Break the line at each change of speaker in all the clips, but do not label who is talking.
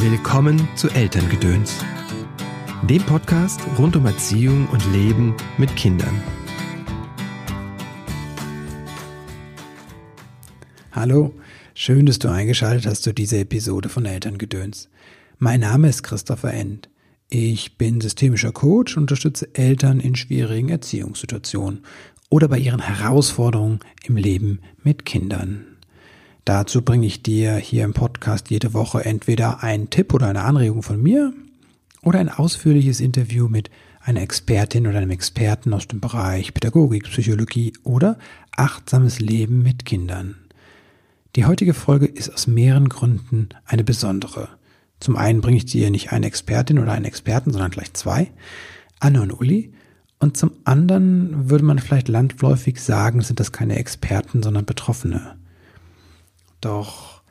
Willkommen zu Elterngedöns, dem Podcast rund um Erziehung und Leben mit Kindern.
Hallo, schön, dass du eingeschaltet hast zu dieser Episode von Elterngedöns. Mein Name ist Christopher End. Ich bin systemischer Coach und unterstütze Eltern in schwierigen Erziehungssituationen oder bei ihren Herausforderungen im Leben mit Kindern. Dazu bringe ich dir hier im Podcast jede Woche entweder einen Tipp oder eine Anregung von mir oder ein ausführliches Interview mit einer Expertin oder einem Experten aus dem Bereich Pädagogik, Psychologie oder achtsames Leben mit Kindern. Die heutige Folge ist aus mehreren Gründen eine besondere. Zum einen bringe ich dir nicht eine Expertin oder einen Experten, sondern gleich zwei, Anne und Uli. Und zum anderen würde man vielleicht landläufig sagen, sind das keine Experten, sondern Betroffene. Doch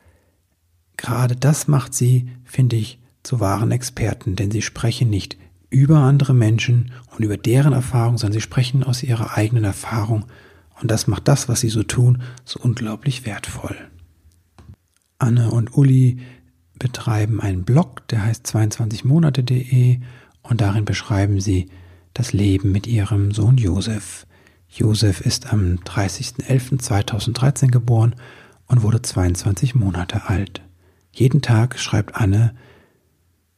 gerade das macht sie, finde ich, zu wahren Experten, denn sie sprechen nicht über andere Menschen und über deren Erfahrung, sondern sie sprechen aus ihrer eigenen Erfahrung und das macht das, was sie so tun, so unglaublich wertvoll. Anne und Uli betreiben einen Blog, der heißt 22monate.de und darin beschreiben sie das Leben mit ihrem Sohn Josef. Josef ist am 30.11.2013 geboren und wurde 22 Monate alt. Jeden Tag schreibt Anne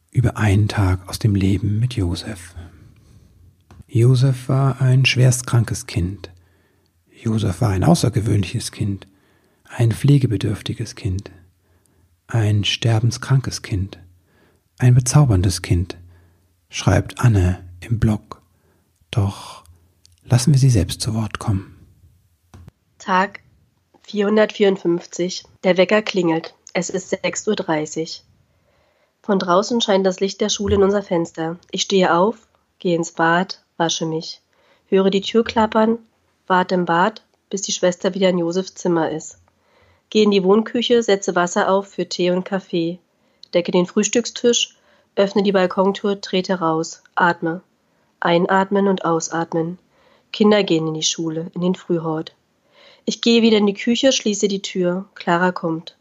über einen Tag aus dem Leben mit Josef. Josef war ein schwerstkrankes Kind. Josef war ein außergewöhnliches Kind, ein pflegebedürftiges Kind, ein sterbenskrankes Kind, ein bezauberndes Kind, schreibt Anne im Blog. Doch lassen wir sie selbst zu Wort kommen.
Tag 454. Der Wecker klingelt. Es ist 6.30 Uhr. Von draußen scheint das Licht der Schule in unser Fenster. Ich stehe auf, gehe ins Bad, wasche mich, höre die Tür klappern, warte im Bad, bis die Schwester wieder in Josefs Zimmer ist. Gehe in die Wohnküche, setze Wasser auf für Tee und Kaffee, decke den Frühstückstisch, öffne die Balkontür, trete raus, atme. Einatmen und ausatmen. Kinder gehen in die Schule, in den Frühhort. Ich gehe wieder in die Küche, schließe die Tür. Clara kommt,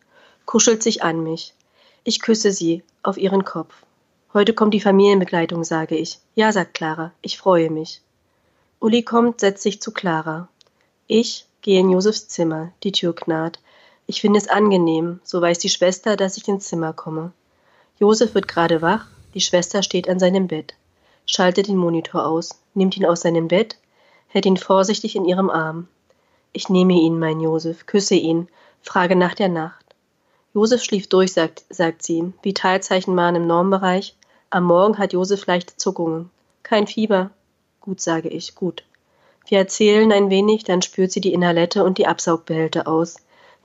kuschelt sich an mich. Ich küsse sie auf ihren Kopf. Heute kommt die Familienbegleitung, sage ich. Ja, sagt Clara, ich freue mich. Uli kommt, setzt sich zu Clara. Ich gehe in Josefs Zimmer, die Tür knarrt. Ich finde es angenehm, so weiß die Schwester, dass ich ins Zimmer komme. Josef wird gerade wach, die Schwester steht an seinem Bett, schaltet den Monitor aus, nimmt ihn aus seinem Bett, hält ihn vorsichtig in ihrem Arm. Ich nehme ihn, mein Josef, küsse ihn, frage nach der Nacht. Josef schlief durch, sagt, sagt sie. Vitalzeichen waren im Normbereich. Am Morgen hat Josef leichte Zuckungen. Kein Fieber. Gut, sage ich, gut. Wir erzählen ein wenig, dann spürt sie die Inhalette und die Absaugbehälter aus.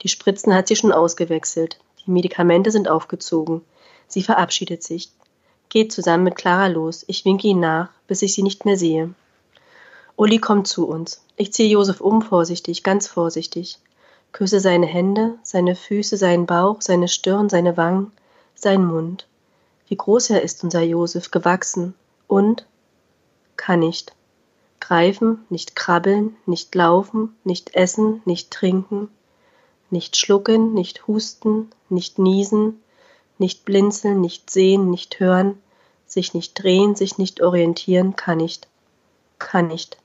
Die Spritzen hat sie schon ausgewechselt. Die Medikamente sind aufgezogen. Sie verabschiedet sich. Geht zusammen mit Clara los. Ich winke ihn nach, bis ich sie nicht mehr sehe. Uli kommt zu uns. Ich ziehe Josef um, vorsichtig, ganz vorsichtig. Küsse seine Hände, seine Füße, seinen Bauch, seine Stirn, seine Wangen, seinen Mund. Wie groß er ist, unser Josef, gewachsen und kann nicht. Greifen, nicht krabbeln, nicht laufen, nicht essen, nicht trinken, nicht schlucken, nicht husten, nicht niesen, nicht blinzeln, nicht sehen, nicht hören, sich nicht drehen, sich nicht orientieren, kann nicht, kann nicht.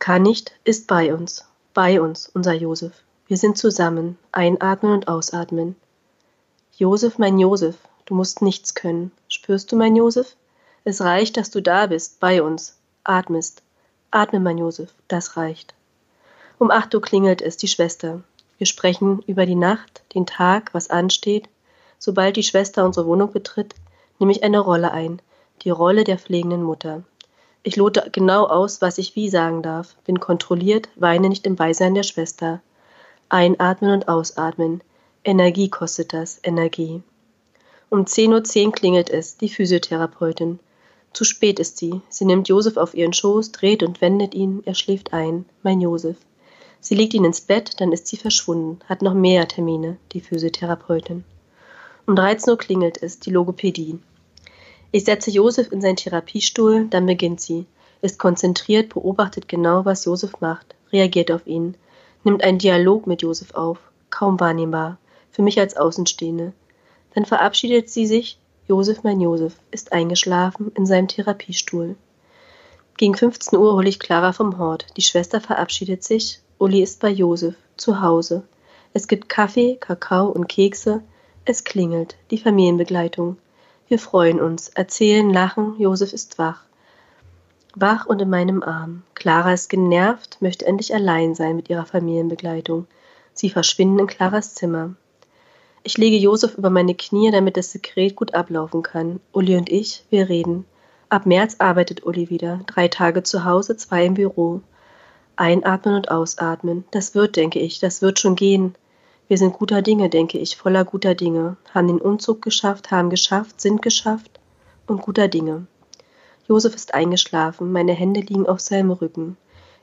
Kann nicht ist bei uns, bei uns, unser Josef. Wir sind zusammen, einatmen und ausatmen. Josef, mein Josef, du musst nichts können. Spürst du, mein Josef? Es reicht, dass du da bist, bei uns, atmest. Atme, mein Josef, das reicht. Um acht Uhr klingelt es, die Schwester. Wir sprechen über die Nacht, den Tag, was ansteht. Sobald die Schwester unsere Wohnung betritt, nehme ich eine Rolle ein, die Rolle der pflegenden Mutter. Ich lote genau aus, was ich wie sagen darf, bin kontrolliert, weine nicht im Beisein der Schwester. Einatmen und ausatmen. Energie kostet das, Energie. Um 10.10 Uhr klingelt es, die Physiotherapeutin. Zu spät ist sie. Sie nimmt Josef auf ihren Schoß, dreht und wendet ihn, er schläft ein. Mein Josef. Sie legt ihn ins Bett, dann ist sie verschwunden, hat noch mehr Termine, die Physiotherapeutin. Um 13 Uhr klingelt es, die Logopädie. Ich setze Josef in seinen Therapiestuhl, dann beginnt sie, ist konzentriert, beobachtet genau, was Josef macht, reagiert auf ihn, nimmt einen Dialog mit Josef auf, kaum wahrnehmbar, für mich als Außenstehende. Dann verabschiedet sie sich. Josef, mein Josef, ist eingeschlafen in seinem Therapiestuhl. Gegen 15 Uhr hole ich Clara vom Hort. Die Schwester verabschiedet sich. Uli ist bei Josef, zu Hause. Es gibt Kaffee, Kakao und Kekse. Es klingelt, die Familienbegleitung. Wir freuen uns, erzählen, lachen. Josef ist wach. Wach und in meinem Arm. Clara ist genervt, möchte endlich allein sein mit ihrer Familienbegleitung. Sie verschwinden in Claras Zimmer. Ich lege Josef über meine Knie, damit das Sekret gut ablaufen kann. Uli und ich, wir reden. Ab März arbeitet Uli wieder. Drei Tage zu Hause, zwei im Büro. Einatmen und ausatmen. Das wird, denke ich, das wird schon gehen. Wir sind guter Dinge, denke ich, voller guter Dinge. Haben den Umzug geschafft, haben geschafft, sind geschafft und guter Dinge. Josef ist eingeschlafen, meine Hände liegen auf seinem Rücken.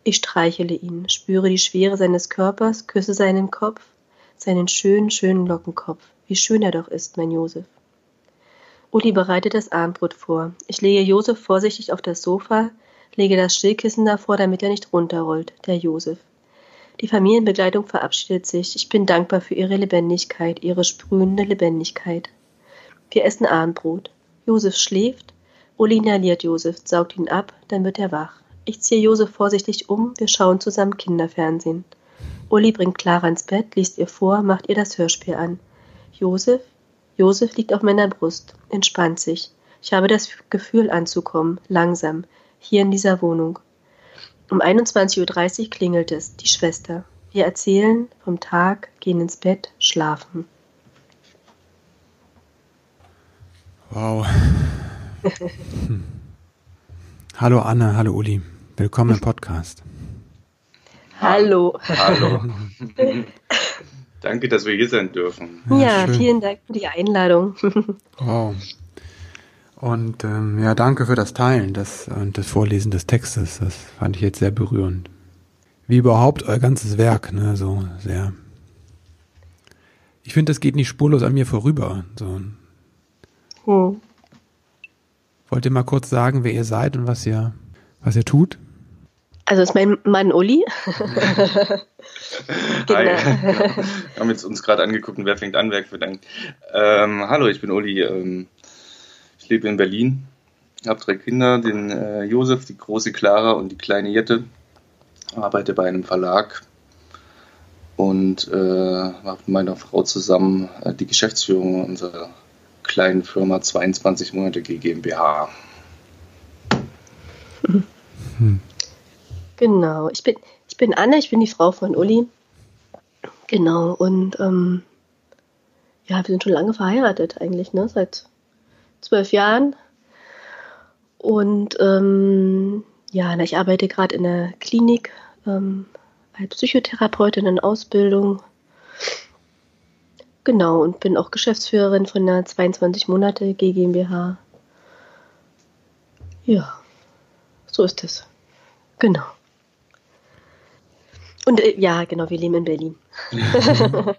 Ich streichele ihn, spüre die Schwere seines Körpers, küsse seinen Kopf, seinen schönen, schönen Lockenkopf. Wie schön er doch ist, mein Josef. Uli bereitet das Abendbrot vor. Ich lege Josef vorsichtig auf das Sofa, lege das Stillkissen davor, damit er nicht runterrollt, der Josef. Die Familienbegleitung verabschiedet sich. Ich bin dankbar für ihre Lebendigkeit, ihre sprühende Lebendigkeit. Wir essen Abendbrot. Josef schläft. Uli inhaliert Josef, saugt ihn ab, dann wird er wach. Ich ziehe Josef vorsichtig um, wir schauen zusammen Kinderfernsehen. Uli bringt Clara ins Bett, liest ihr vor, macht ihr das Hörspiel an. Josef, Josef liegt auf meiner Brust, entspannt sich. Ich habe das Gefühl anzukommen, langsam, hier in dieser Wohnung. Um 21.30 Uhr klingelt es, die Schwester. Wir erzählen vom Tag, gehen ins Bett, schlafen.
Wow. hm. Hallo Anne, hallo Uli. Willkommen im Podcast.
Hallo.
Hallo. Danke, dass wir hier sein dürfen.
Ja, ja vielen Dank für die Einladung.
wow. Und ähm, ja, danke für das Teilen das, und das Vorlesen des Textes. Das fand ich jetzt sehr berührend. Wie überhaupt euer ganzes Werk, ne, so sehr. Ich finde, das geht nicht spurlos an mir vorüber. So. Hm. Wollt ihr mal kurz sagen, wer ihr seid und was ihr, was ihr tut?
Also ist mein Mann Uli.
genau. Hi. Wir haben jetzt uns gerade angeguckt, wer fängt an, wer fängt Ähm, hallo, ich bin Uli. Ähm, ich lebe in Berlin, habe drei Kinder, den äh, Josef, die große Clara und die kleine Jette. Arbeite bei einem Verlag und äh, mache mit meiner Frau zusammen äh, die Geschäftsführung unserer kleinen Firma 22 Monate GmbH.
Genau, ich bin, ich bin Anne, ich bin die Frau von Uli. Genau, und ähm, ja, wir sind schon lange verheiratet eigentlich, ne? Seit zwölf Jahren. Und ähm, ja, ich arbeite gerade in der Klinik ähm, als Psychotherapeutin in Ausbildung. Genau, und bin auch Geschäftsführerin von der 22 Monate GmbH. Ja, so ist es. Genau. Und äh, ja, genau, wir leben in Berlin.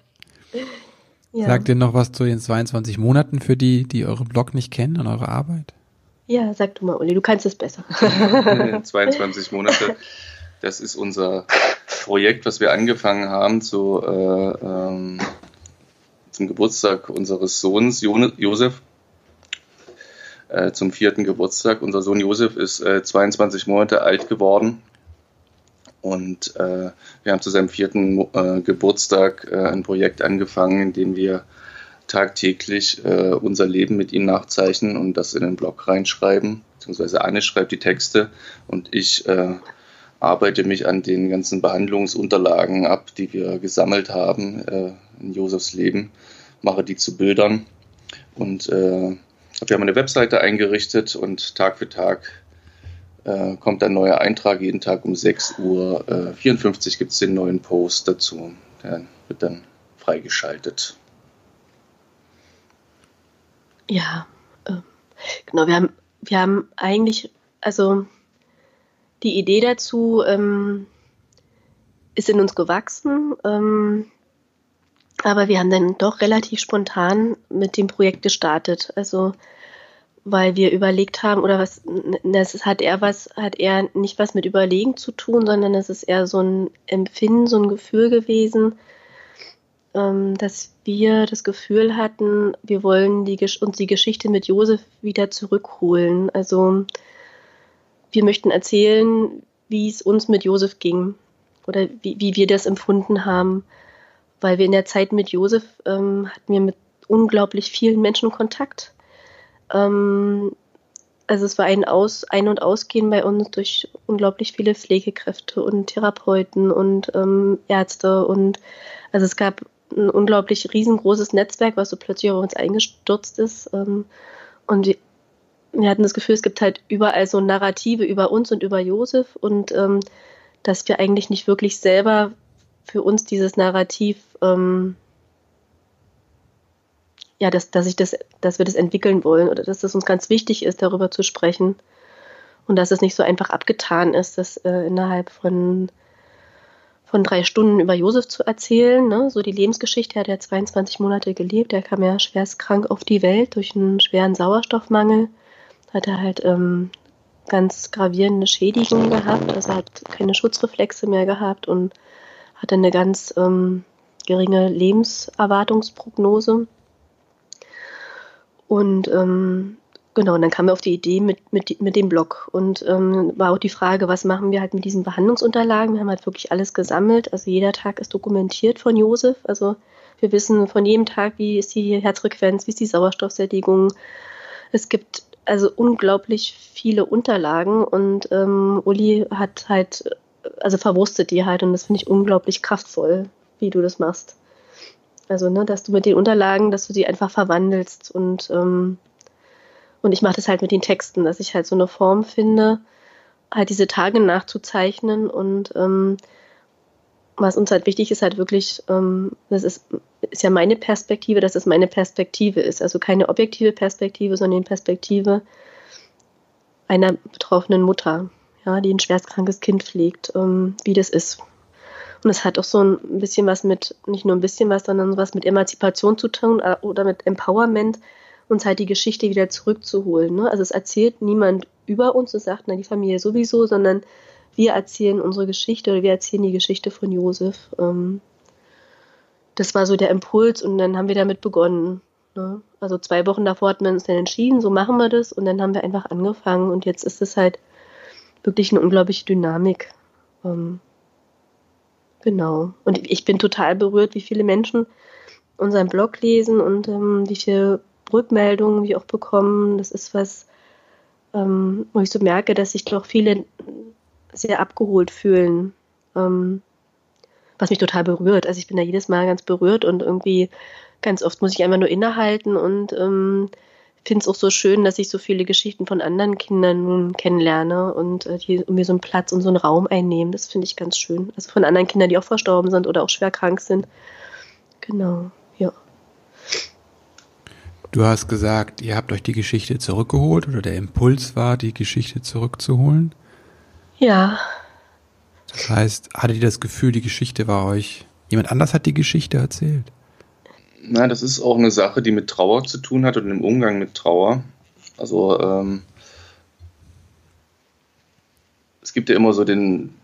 ja. Sagt ihr noch was zu den 22 Monaten für die, die euren Blog nicht kennen und eure Arbeit?
Ja, sag du mal, Uli, du kannst es besser.
22 Monate, das ist unser Projekt, was wir angefangen haben zu, äh, ähm, zum Geburtstag unseres Sohns Josef. Äh, zum vierten Geburtstag. Unser Sohn Josef ist äh, 22 Monate alt geworden und äh, wir haben zu seinem vierten äh, Geburtstag äh, ein Projekt angefangen, in dem wir tagtäglich äh, unser Leben mit ihm nachzeichnen und das in den Blog reinschreiben. Beziehungsweise Anne schreibt die Texte und ich äh, arbeite mich an den ganzen Behandlungsunterlagen ab, die wir gesammelt haben äh, in Josefs Leben, mache die zu Bildern und wir haben eine Webseite eingerichtet und Tag für Tag äh, kommt ein neuer Eintrag jeden Tag um 6 Uhr. Äh, 54 gibt es den neuen Post dazu. Der wird dann freigeschaltet.
Ja, äh, genau. Wir haben, wir haben eigentlich, also die Idee dazu ähm, ist in uns gewachsen. Ähm, aber wir haben dann doch relativ spontan mit dem Projekt gestartet. Also weil wir überlegt haben, oder was, das hat eher was, hat eher nicht was mit Überlegen zu tun, sondern es ist eher so ein Empfinden, so ein Gefühl gewesen, ähm, dass wir das Gefühl hatten, wir wollen die, uns die Geschichte mit Josef wieder zurückholen. Also wir möchten erzählen, wie es uns mit Josef ging oder wie, wie wir das empfunden haben. Weil wir in der Zeit mit Josef ähm, hatten wir mit unglaublich vielen Menschen Kontakt. Ähm, also es war ein Aus, Ein- und Ausgehen bei uns durch unglaublich viele Pflegekräfte und Therapeuten und ähm, Ärzte und also es gab ein unglaublich riesengroßes Netzwerk, was so plötzlich auf uns eingestürzt ist. Ähm, und wir, wir, hatten das Gefühl, es gibt halt überall so Narrative über uns und über Josef und ähm, dass wir eigentlich nicht wirklich selber für uns dieses Narrativ, ähm, ja, dass, dass, ich das, dass wir das entwickeln wollen oder dass das uns ganz wichtig ist, darüber zu sprechen. Und dass es nicht so einfach abgetan ist, das äh, innerhalb von von drei Stunden über Josef zu erzählen. Ne? So die Lebensgeschichte, er hat ja 22 Monate gelebt, er kam ja schwerst krank auf die Welt durch einen schweren Sauerstoffmangel. Hat er halt ähm, ganz gravierende Schädigungen gehabt, also hat keine Schutzreflexe mehr gehabt und hatte eine ganz ähm, geringe Lebenserwartungsprognose. Und ähm, Genau, und dann kamen wir auf die Idee mit, mit, mit dem Blog. Und ähm, war auch die Frage, was machen wir halt mit diesen Behandlungsunterlagen? Wir haben halt wirklich alles gesammelt. Also jeder Tag ist dokumentiert von Josef. Also wir wissen von jedem Tag, wie ist die Herzfrequenz, wie ist die Sauerstoffsättigung. Es gibt also unglaublich viele Unterlagen und ähm, Uli hat halt, also verwurstet die halt und das finde ich unglaublich kraftvoll, wie du das machst. Also, ne, dass du mit den Unterlagen, dass du die einfach verwandelst und ähm, und ich mache das halt mit den Texten, dass ich halt so eine Form finde, halt diese Tage nachzuzeichnen und ähm, was uns halt wichtig ist, halt wirklich, ähm, das ist, ist ja meine Perspektive, dass es meine Perspektive ist. Also keine objektive Perspektive, sondern die Perspektive einer betroffenen Mutter, ja, die ein schwerstkrankes Kind pflegt, ähm, wie das ist. Und es hat auch so ein bisschen was mit, nicht nur ein bisschen was, sondern was mit Emanzipation zu tun äh, oder mit Empowerment, uns halt die Geschichte wieder zurückzuholen. Ne? Also es erzählt niemand über uns und sagt, na die Familie sowieso, sondern wir erzählen unsere Geschichte oder wir erzählen die Geschichte von Josef. Ähm, das war so der Impuls und dann haben wir damit begonnen. Ne? Also zwei Wochen davor hatten wir uns dann entschieden, so machen wir das und dann haben wir einfach angefangen und jetzt ist es halt wirklich eine unglaubliche Dynamik. Ähm, genau. Und ich bin total berührt, wie viele Menschen unseren Blog lesen und ähm, wie viele Rückmeldungen wie auch bekommen. Das ist was, ähm, wo ich so merke, dass sich doch viele sehr abgeholt fühlen. Ähm, was mich total berührt. Also ich bin da jedes Mal ganz berührt und irgendwie ganz oft muss ich einfach nur innehalten und ähm, finde es auch so schön, dass ich so viele Geschichten von anderen Kindern nun kennenlerne und äh, die mir so einen Platz und so einen Raum einnehmen. Das finde ich ganz schön. Also von anderen Kindern, die auch verstorben sind oder auch schwer krank sind. Genau, ja.
Du hast gesagt, ihr habt euch die Geschichte zurückgeholt oder der Impuls war, die Geschichte zurückzuholen?
Ja.
Das heißt, hattet ihr das Gefühl, die Geschichte war euch, jemand anders hat die Geschichte erzählt?
Na, das ist auch eine Sache, die mit Trauer zu tun hat und im Umgang mit Trauer. Also, ähm, es gibt ja immer so den,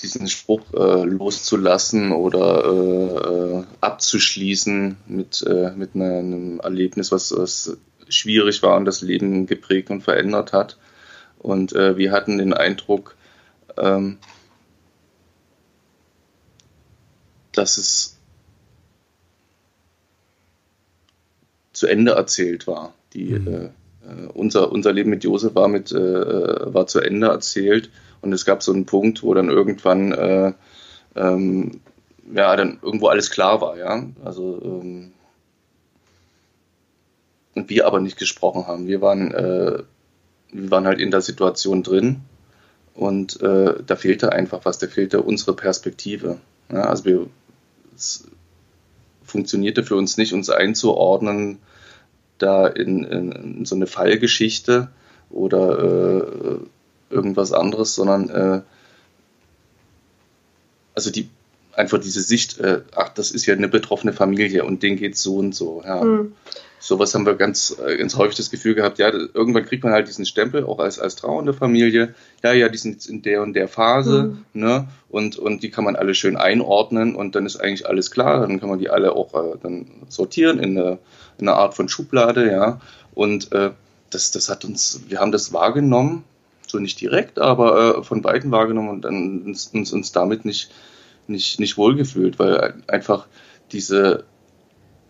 diesen Spruch äh, loszulassen oder äh, abzuschließen mit, äh, mit einem Erlebnis, was, was schwierig war und das Leben geprägt und verändert hat. Und äh, wir hatten den Eindruck, ähm, dass es zu Ende erzählt war. Die, mhm. äh, unser, unser Leben mit Josef war, mit, äh, war zu Ende erzählt und es gab so einen Punkt, wo dann irgendwann äh, ähm, ja dann irgendwo alles klar war, ja. Also ähm, wir aber nicht gesprochen haben. Wir waren, äh, wir waren halt in der Situation drin und äh, da fehlte einfach was, da fehlte unsere Perspektive. Ja, also wir, es funktionierte für uns nicht, uns einzuordnen da in, in, in so eine Fallgeschichte oder äh, irgendwas anderes, sondern äh, also die einfach diese Sicht, äh, ach, das ist ja eine betroffene Familie und denen geht so und so. Ja. Hm. Sowas haben wir ganz, äh, ganz häufig das Gefühl gehabt, ja, irgendwann kriegt man halt diesen Stempel, auch als, als trauernde Familie, ja, ja, die sind jetzt in der und der Phase, mhm. ne, und, und die kann man alle schön einordnen und dann ist eigentlich alles klar, dann kann man die alle auch äh, dann sortieren in eine, in eine Art von Schublade, ja, und äh, das, das hat uns, wir haben das wahrgenommen, so nicht direkt, aber äh, von Weitem wahrgenommen und dann uns, uns, uns damit nicht, nicht, nicht wohlgefühlt, weil einfach diese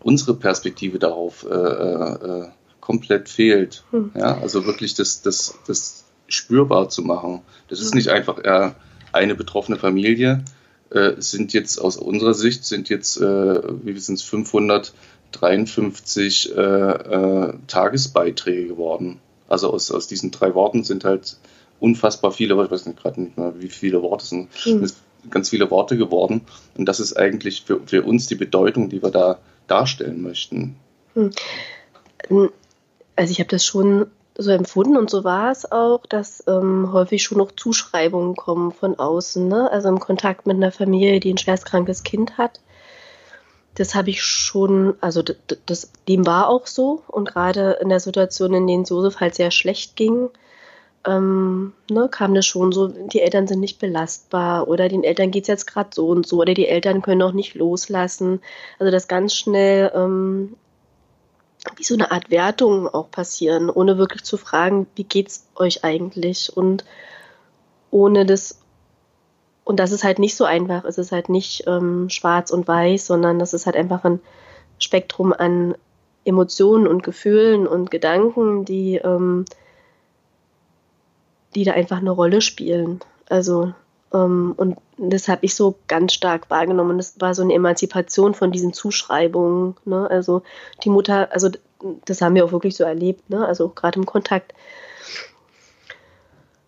unsere Perspektive darauf äh, äh, komplett fehlt. Hm. Ja, also wirklich das, das, das spürbar zu machen. Das ist hm. nicht einfach äh, eine betroffene Familie. Äh, sind jetzt aus unserer Sicht sind jetzt, äh, wie sind es, 553 äh, äh, Tagesbeiträge geworden. Also aus, aus diesen drei Worten sind halt unfassbar viele, ich weiß nicht gerade nicht mehr, wie viele Worte sind, hm. ganz viele Worte geworden. Und das ist eigentlich für, für uns die Bedeutung, die wir da darstellen möchten. Hm.
Also ich habe das schon so empfunden und so war es auch, dass ähm, häufig schon noch Zuschreibungen kommen von außen, ne? also im Kontakt mit einer Familie, die ein schwerstkrankes Kind hat. Das habe ich schon, also das, dem war auch so und gerade in der Situation, in denen es Josef halt sehr schlecht ging, ähm, ne, kam das schon so, die Eltern sind nicht belastbar oder den Eltern geht es jetzt gerade so und so oder die Eltern können auch nicht loslassen. Also das ganz schnell ähm, wie so eine Art Wertung auch passieren, ohne wirklich zu fragen, wie geht's euch eigentlich und ohne das und das ist halt nicht so einfach. Es ist halt nicht ähm, schwarz und weiß, sondern das ist halt einfach ein Spektrum an Emotionen und Gefühlen und Gedanken, die ähm, die da einfach eine Rolle spielen. Also, ähm, und das habe ich so ganz stark wahrgenommen. Das war so eine Emanzipation von diesen Zuschreibungen. Ne? Also die Mutter, also das haben wir auch wirklich so erlebt, ne? Also gerade im Kontakt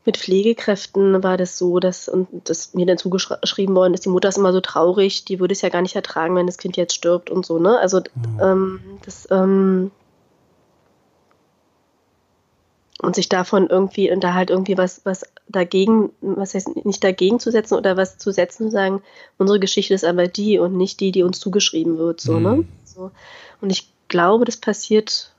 mit Pflegekräften war das so, dass und das mir dann zugeschrieben worden ist, die Mutter ist immer so traurig, die würde es ja gar nicht ertragen, wenn das Kind jetzt stirbt und so, ne? Also mhm. ähm, das ähm, und sich davon irgendwie und da halt irgendwie was, was dagegen, was heißt nicht dagegen zu setzen oder was zu setzen und sagen, unsere Geschichte ist aber die und nicht die, die uns zugeschrieben wird, so, ne? mhm. ne? So. Und ich glaube, das passiert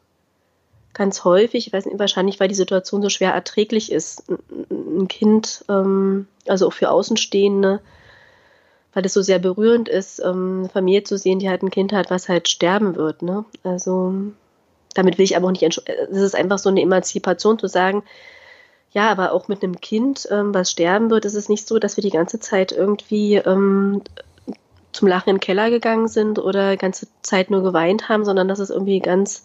ganz häufig, ich weiß nicht, wahrscheinlich, weil die Situation so schwer erträglich ist, ein Kind, ähm, also auch für Außenstehende, weil es so sehr berührend ist, ähm, eine Familie zu sehen, die halt ein Kind hat, was halt sterben wird, ne? Also damit will ich aber auch nicht, es ist einfach so eine Emanzipation zu sagen, ja, aber auch mit einem Kind, ähm, was sterben wird, ist es nicht so, dass wir die ganze Zeit irgendwie ähm, zum Lachen in den Keller gegangen sind oder die ganze Zeit nur geweint haben, sondern dass es irgendwie ganz,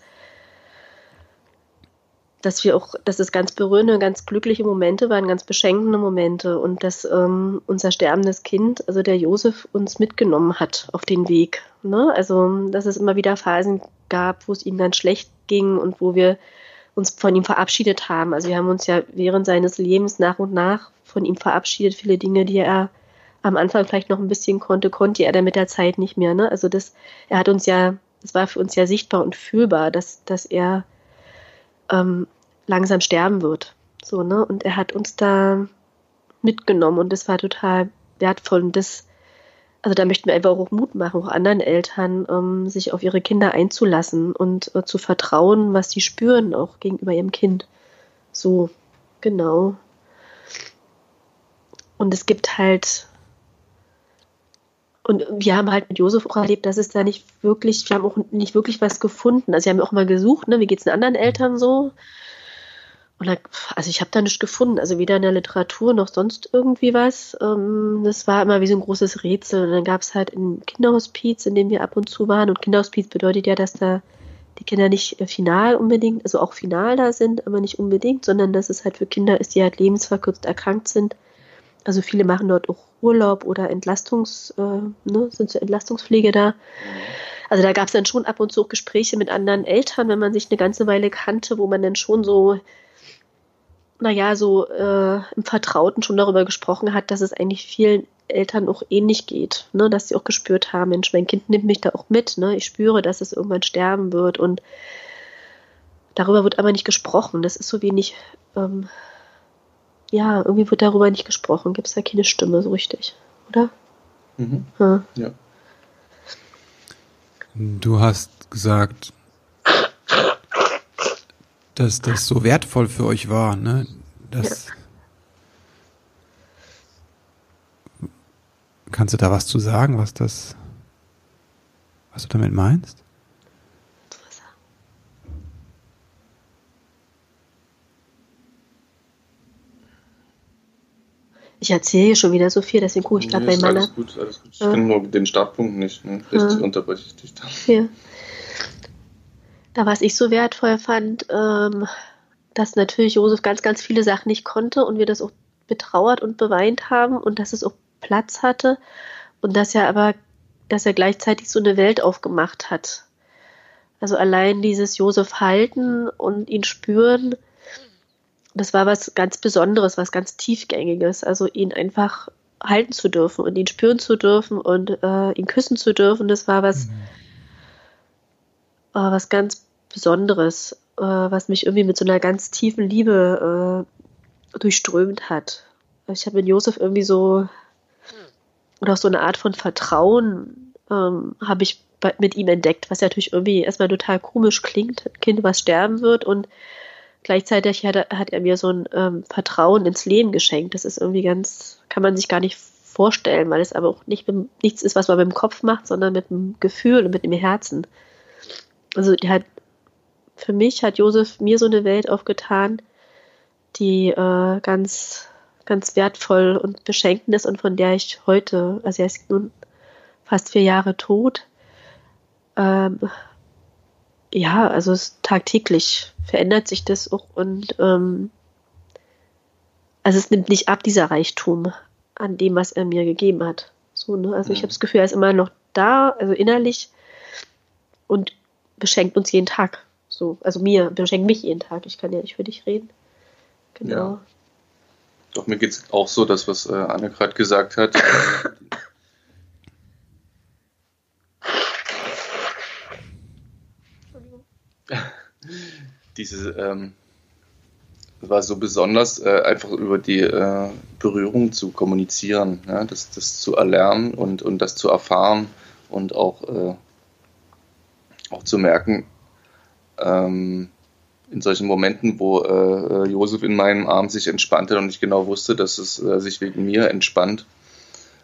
dass wir auch, dass es ganz berührende, ganz glückliche Momente waren, ganz beschenkende Momente und dass ähm, unser sterbendes Kind, also der Josef, uns mitgenommen hat auf den Weg. Ne? Also, dass es immer wieder Phasen gab, wo es ihm ganz schlecht ging und wo wir uns von ihm verabschiedet haben. Also wir haben uns ja während seines Lebens nach und nach von ihm verabschiedet. Viele Dinge, die er am Anfang vielleicht noch ein bisschen konnte, konnte er dann mit der Zeit nicht mehr. Ne? Also das, er hat uns ja, es war für uns ja sichtbar und fühlbar, dass, dass er ähm, langsam sterben wird. So, ne? Und er hat uns da mitgenommen und das war total wertvoll. Und das also da möchten wir einfach auch Mut machen, auch anderen Eltern, ähm, sich auf ihre Kinder einzulassen und äh, zu vertrauen, was sie spüren, auch gegenüber ihrem Kind. So, genau. Und es gibt halt, und wir haben halt mit Josef auch erlebt, dass es da nicht wirklich, wir haben auch nicht wirklich was gefunden. Also wir haben auch mal gesucht, ne, wie geht es den anderen Eltern so? Da, also ich habe da nichts gefunden, also weder in der Literatur noch sonst irgendwie was. Ähm, das war immer wie so ein großes Rätsel. Und dann gab es halt ein Kinderhospiz, in dem wir ab und zu waren. Und Kinderhospiz bedeutet ja, dass da die Kinder nicht final unbedingt, also auch final da sind, aber nicht unbedingt, sondern dass es halt für Kinder ist, die halt lebensverkürzt erkrankt sind. Also viele machen dort auch Urlaub oder Entlastungs, äh, ne, sind zur Entlastungspflege da. Also da gab es dann schon ab und zu auch Gespräche mit anderen Eltern, wenn man sich eine ganze Weile kannte, wo man dann schon so naja, so äh, im Vertrauten schon darüber gesprochen hat, dass es eigentlich vielen Eltern auch ähnlich geht, ne? dass sie auch gespürt haben, Mensch, mein Kind nimmt mich da auch mit, ne? ich spüre, dass es irgendwann sterben wird und darüber wird aber nicht gesprochen, das ist so wenig, ähm, ja, irgendwie wird darüber nicht gesprochen, gibt es da keine Stimme so richtig, oder?
Mhm. Ja. ja. Du hast gesagt,
dass das so wertvoll für euch war, ne? Das, ja. Kannst du da was zu sagen, was das, was du damit meinst?
Ich erzähle hier schon wieder so viel, deswegen gucke ich gerade nee, bei meiner.
Alles gut, alles gut. Ich ja. kenne nur den Startpunkt nicht. Ne? Vielleicht ja. unterbreche ich dich da. Ja.
Da, was ich so wertvoll fand, ähm, dass natürlich Josef ganz, ganz viele Sachen nicht konnte und wir das auch betrauert und beweint haben und dass es auch Platz hatte und dass er aber, dass er gleichzeitig so eine Welt aufgemacht hat. Also allein dieses Josef halten und ihn spüren, das war was ganz Besonderes, was ganz Tiefgängiges. Also ihn einfach halten zu dürfen und ihn spüren zu dürfen und äh, ihn küssen zu dürfen, das war was, mhm. Äh, was ganz Besonderes, äh, was mich irgendwie mit so einer ganz tiefen Liebe äh, durchströmt hat. Ich habe mit Josef irgendwie so oder auch so eine Art von Vertrauen ähm, habe ich bei, mit ihm entdeckt, was ja natürlich irgendwie erstmal total komisch klingt, ein Kind, was sterben wird und gleichzeitig hat er, hat er mir so ein ähm, Vertrauen ins Leben geschenkt. Das ist irgendwie ganz, kann man sich gar nicht vorstellen, weil es aber auch nicht nichts ist, was man mit dem Kopf macht, sondern mit dem Gefühl und mit dem Herzen. Also die hat, für mich hat Josef mir so eine Welt aufgetan, die äh, ganz ganz wertvoll und beschenkend ist und von der ich heute, also er ist nun fast vier Jahre tot, ähm, ja, also tagtäglich verändert sich das auch und ähm, also es nimmt nicht ab, dieser Reichtum an dem, was er mir gegeben hat. So, ne? Also ich habe das Gefühl, er ist immer noch da, also innerlich und beschenkt uns jeden Tag. So, also mir, beschenkt mich jeden Tag. Ich kann ja nicht für dich reden. Genau. Ja.
Doch mir geht es auch so, das, was äh, Anne gerade gesagt hat. Diese ähm, war so besonders, äh, einfach über die äh, Berührung zu kommunizieren, ja? das, das zu erlernen und, und das zu erfahren und auch, äh, auch zu merken, ähm, in solchen Momenten, wo äh, Josef in meinem Arm sich entspannte und ich genau wusste, dass es äh, sich wegen mir entspannt,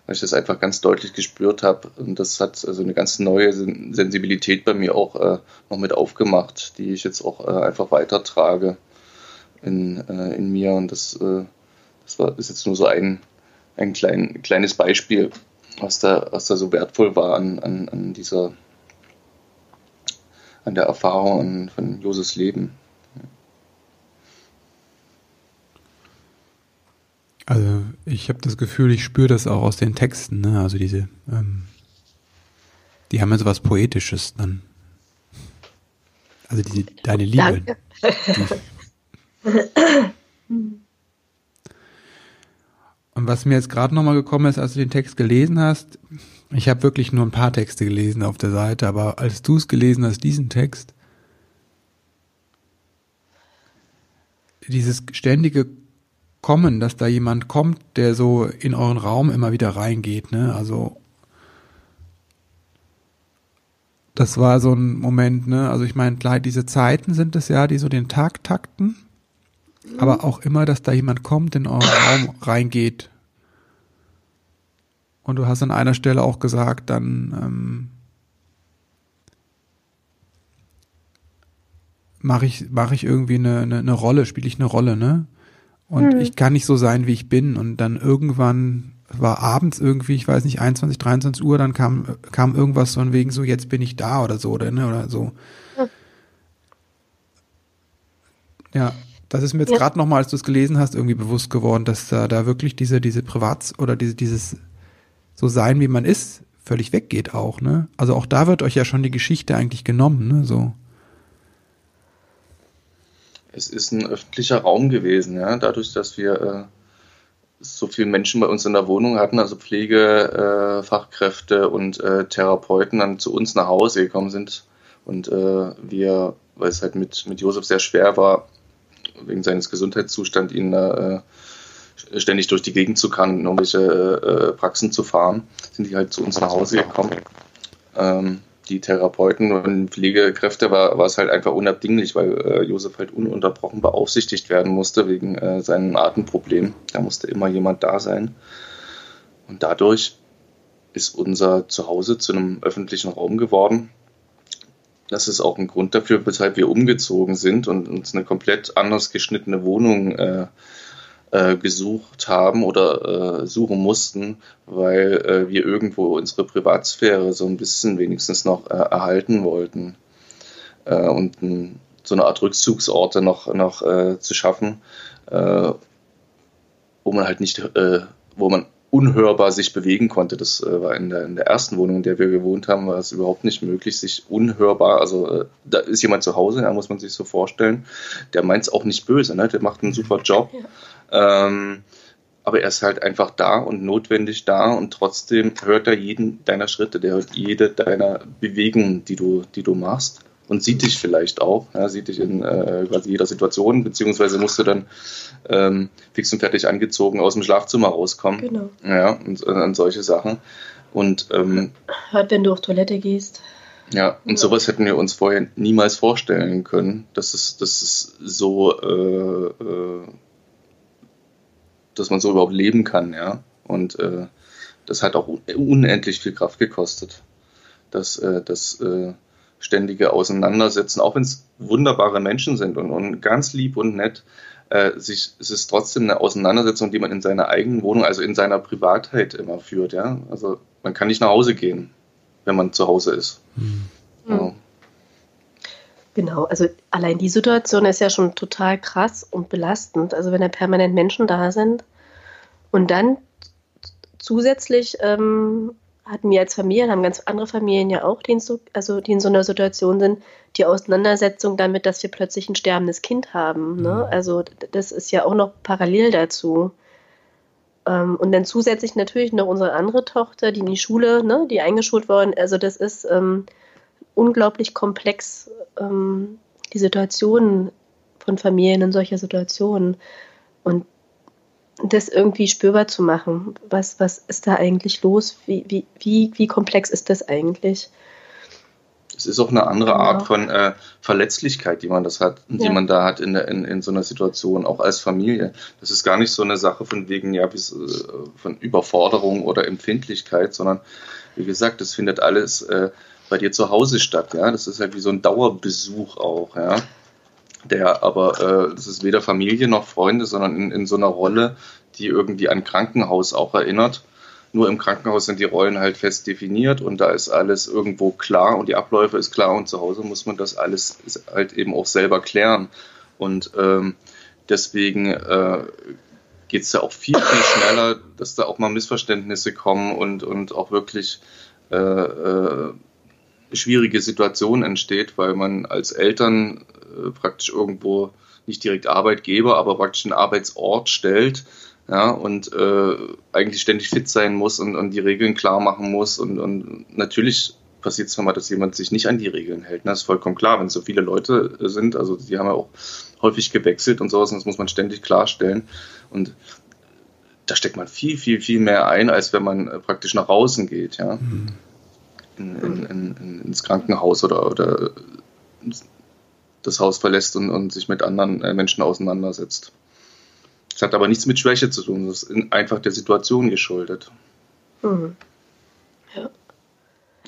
weil ich das einfach ganz deutlich gespürt habe. Und das hat also eine ganz neue Sensibilität bei mir auch äh, noch mit aufgemacht, die ich jetzt auch äh, einfach weitertrage in, äh, in mir. Und das, äh, das war, ist jetzt nur so ein, ein klein, kleines Beispiel, was da, was da so wertvoll war an, an, an dieser an der Erfahrung von Josefs Leben.
Also ich habe das Gefühl, ich spüre das auch aus den Texten, ne? Also diese, ähm, die haben ja so was Poetisches dann. Also die, deine Liebe. Danke. Und was mir jetzt gerade nochmal gekommen ist, als du den Text gelesen hast, ich habe wirklich nur ein paar Texte gelesen auf der Seite, aber als du es gelesen hast, diesen Text, dieses ständige kommen, dass da jemand kommt, der so in euren Raum immer wieder reingeht, ne? Also das war so ein Moment, ne? Also ich meine, diese Zeiten sind es ja, die so den Tag takten. Aber auch immer, dass da jemand kommt, in euren Raum reingeht. Und du hast an einer Stelle auch gesagt, dann ähm, mache ich mache ich irgendwie eine, eine, eine Rolle, spiele ich eine Rolle, ne? Und mhm. ich kann nicht so sein, wie ich bin. Und dann irgendwann war abends irgendwie, ich weiß nicht, 21, 23 Uhr, dann kam, kam irgendwas von wegen so, jetzt bin ich da oder so, oder, ne, oder so. Mhm. Ja, das ist mir jetzt ja. gerade nochmal, als du es gelesen hast, irgendwie bewusst geworden, dass da, da wirklich diese, diese Privats- oder diese, dieses so sein, wie man ist, völlig weggeht auch, ne? Also auch da wird euch ja schon die Geschichte eigentlich genommen, ne, so
es ist ein öffentlicher Raum gewesen, ja, dadurch, dass wir äh, so viele Menschen bei uns in der Wohnung hatten, also Pflegefachkräfte äh, und äh, Therapeuten dann zu uns nach Hause gekommen sind und äh, wir, weil es halt mit, mit Josef sehr schwer war, wegen seines Gesundheitszustands ihn äh, ständig durch die Gegend zu kann, in irgendwelche äh, Praxen zu fahren, sind die halt zu uns nach Hause gekommen. Ähm, die Therapeuten und Pflegekräfte war, war es halt einfach unabdinglich, weil äh, Josef halt ununterbrochen beaufsichtigt werden musste wegen äh, seinem Atemproblem. Da musste immer jemand da sein. Und dadurch ist unser Zuhause zu einem öffentlichen Raum geworden. Das ist auch ein Grund dafür, weshalb wir umgezogen sind und uns eine komplett anders geschnittene Wohnung äh, äh, gesucht haben oder äh, suchen mussten, weil äh, wir irgendwo unsere Privatsphäre so ein bisschen wenigstens noch äh, erhalten wollten. Äh, und n, so eine Art Rückzugsorte noch, noch zu schaffen, wo man halt nicht, wo man unhörbar sich bewegen konnte. Das äh, war in der, in der, ersten Wohnung, in der wir gewohnt haben, war es überhaupt nicht möglich, sich unhörbar, also äh, da ist jemand zu Hause, da muss man sich so vorstellen, der meint es auch nicht böse, ne? der macht einen super Job. Ja. Ähm, aber er ist halt einfach da und notwendig da und trotzdem hört er jeden deiner Schritte, der hört jede deiner Bewegungen, die du, die du machst und sieht dich vielleicht auch, ja, sieht dich in äh, quasi jeder Situation, beziehungsweise musst du dann ähm, fix und fertig angezogen aus dem Schlafzimmer rauskommen. Genau. Ja, und äh, an solche Sachen. Und ähm,
hört, wenn du auf Toilette gehst.
Ja, und ja. sowas hätten wir uns vorher niemals vorstellen können, dass es, dass es so, äh, äh, dass man so überhaupt leben kann, ja. Und äh, das hat auch unendlich viel Kraft gekostet. Das, äh, das äh, ständige Auseinandersetzen, auch wenn es wunderbare Menschen sind und, und, ganz lieb und nett, äh, sich, es ist trotzdem eine Auseinandersetzung, die man in seiner eigenen Wohnung, also in seiner Privatheit immer führt. Ja? Also man kann nicht nach Hause gehen, wenn man zu Hause ist. Mhm.
Ja. Genau, also allein die Situation ist ja schon total krass und belastend. Also wenn da permanent Menschen da sind und dann zusätzlich ähm, hatten wir als Familien, haben ganz andere Familien ja auch, die in so, also die in so einer Situation sind, die Auseinandersetzung damit, dass wir plötzlich ein sterbendes Kind haben. Ne? Mhm. Also das ist ja auch noch parallel dazu. Ähm, und dann zusätzlich natürlich noch unsere andere Tochter, die in die Schule, ne, die eingeschult worden. Also das ist ähm, unglaublich komplex, ähm, die Situationen von Familien in solcher Situationen. Und das irgendwie spürbar zu machen. Was, was ist da eigentlich los? Wie, wie, wie, wie komplex ist das eigentlich?
Es ist auch eine andere genau. Art von äh, Verletzlichkeit, die man das hat, ja. die man da hat in, in, in so einer Situation, auch als Familie. Das ist gar nicht so eine Sache von wegen, ja, bis, äh, von Überforderung oder Empfindlichkeit, sondern wie gesagt, das findet alles äh, bei dir zu Hause statt, ja. Das ist halt wie so ein Dauerbesuch auch, ja der aber, äh, das ist weder Familie noch Freunde, sondern in, in so einer Rolle, die irgendwie an Krankenhaus auch erinnert. Nur im Krankenhaus sind die Rollen halt fest definiert und da ist alles irgendwo klar und die Abläufe ist klar und zu Hause muss man das alles halt eben auch selber klären. Und ähm, deswegen äh, geht es ja auch viel, viel schneller, dass da auch mal Missverständnisse kommen und, und auch wirklich äh, äh, schwierige Situation entsteht, weil man als Eltern äh, praktisch irgendwo nicht direkt Arbeitgeber, aber praktisch einen Arbeitsort stellt ja, und äh, eigentlich ständig fit sein muss und, und die Regeln klar machen muss. Und, und natürlich passiert es mal, dass jemand sich nicht an die Regeln hält. Ne? Das ist vollkommen klar, wenn so viele Leute sind. Also die haben ja auch häufig gewechselt und sowas, und das muss man ständig klarstellen. Und da steckt man viel, viel, viel mehr ein, als wenn man äh, praktisch nach außen geht, ja. Mhm. In, in, in, ins Krankenhaus oder, oder das Haus verlässt und, und sich mit anderen äh, Menschen auseinandersetzt. Das hat aber nichts mit Schwäche zu tun, das ist einfach der Situation geschuldet. Mhm. Ja.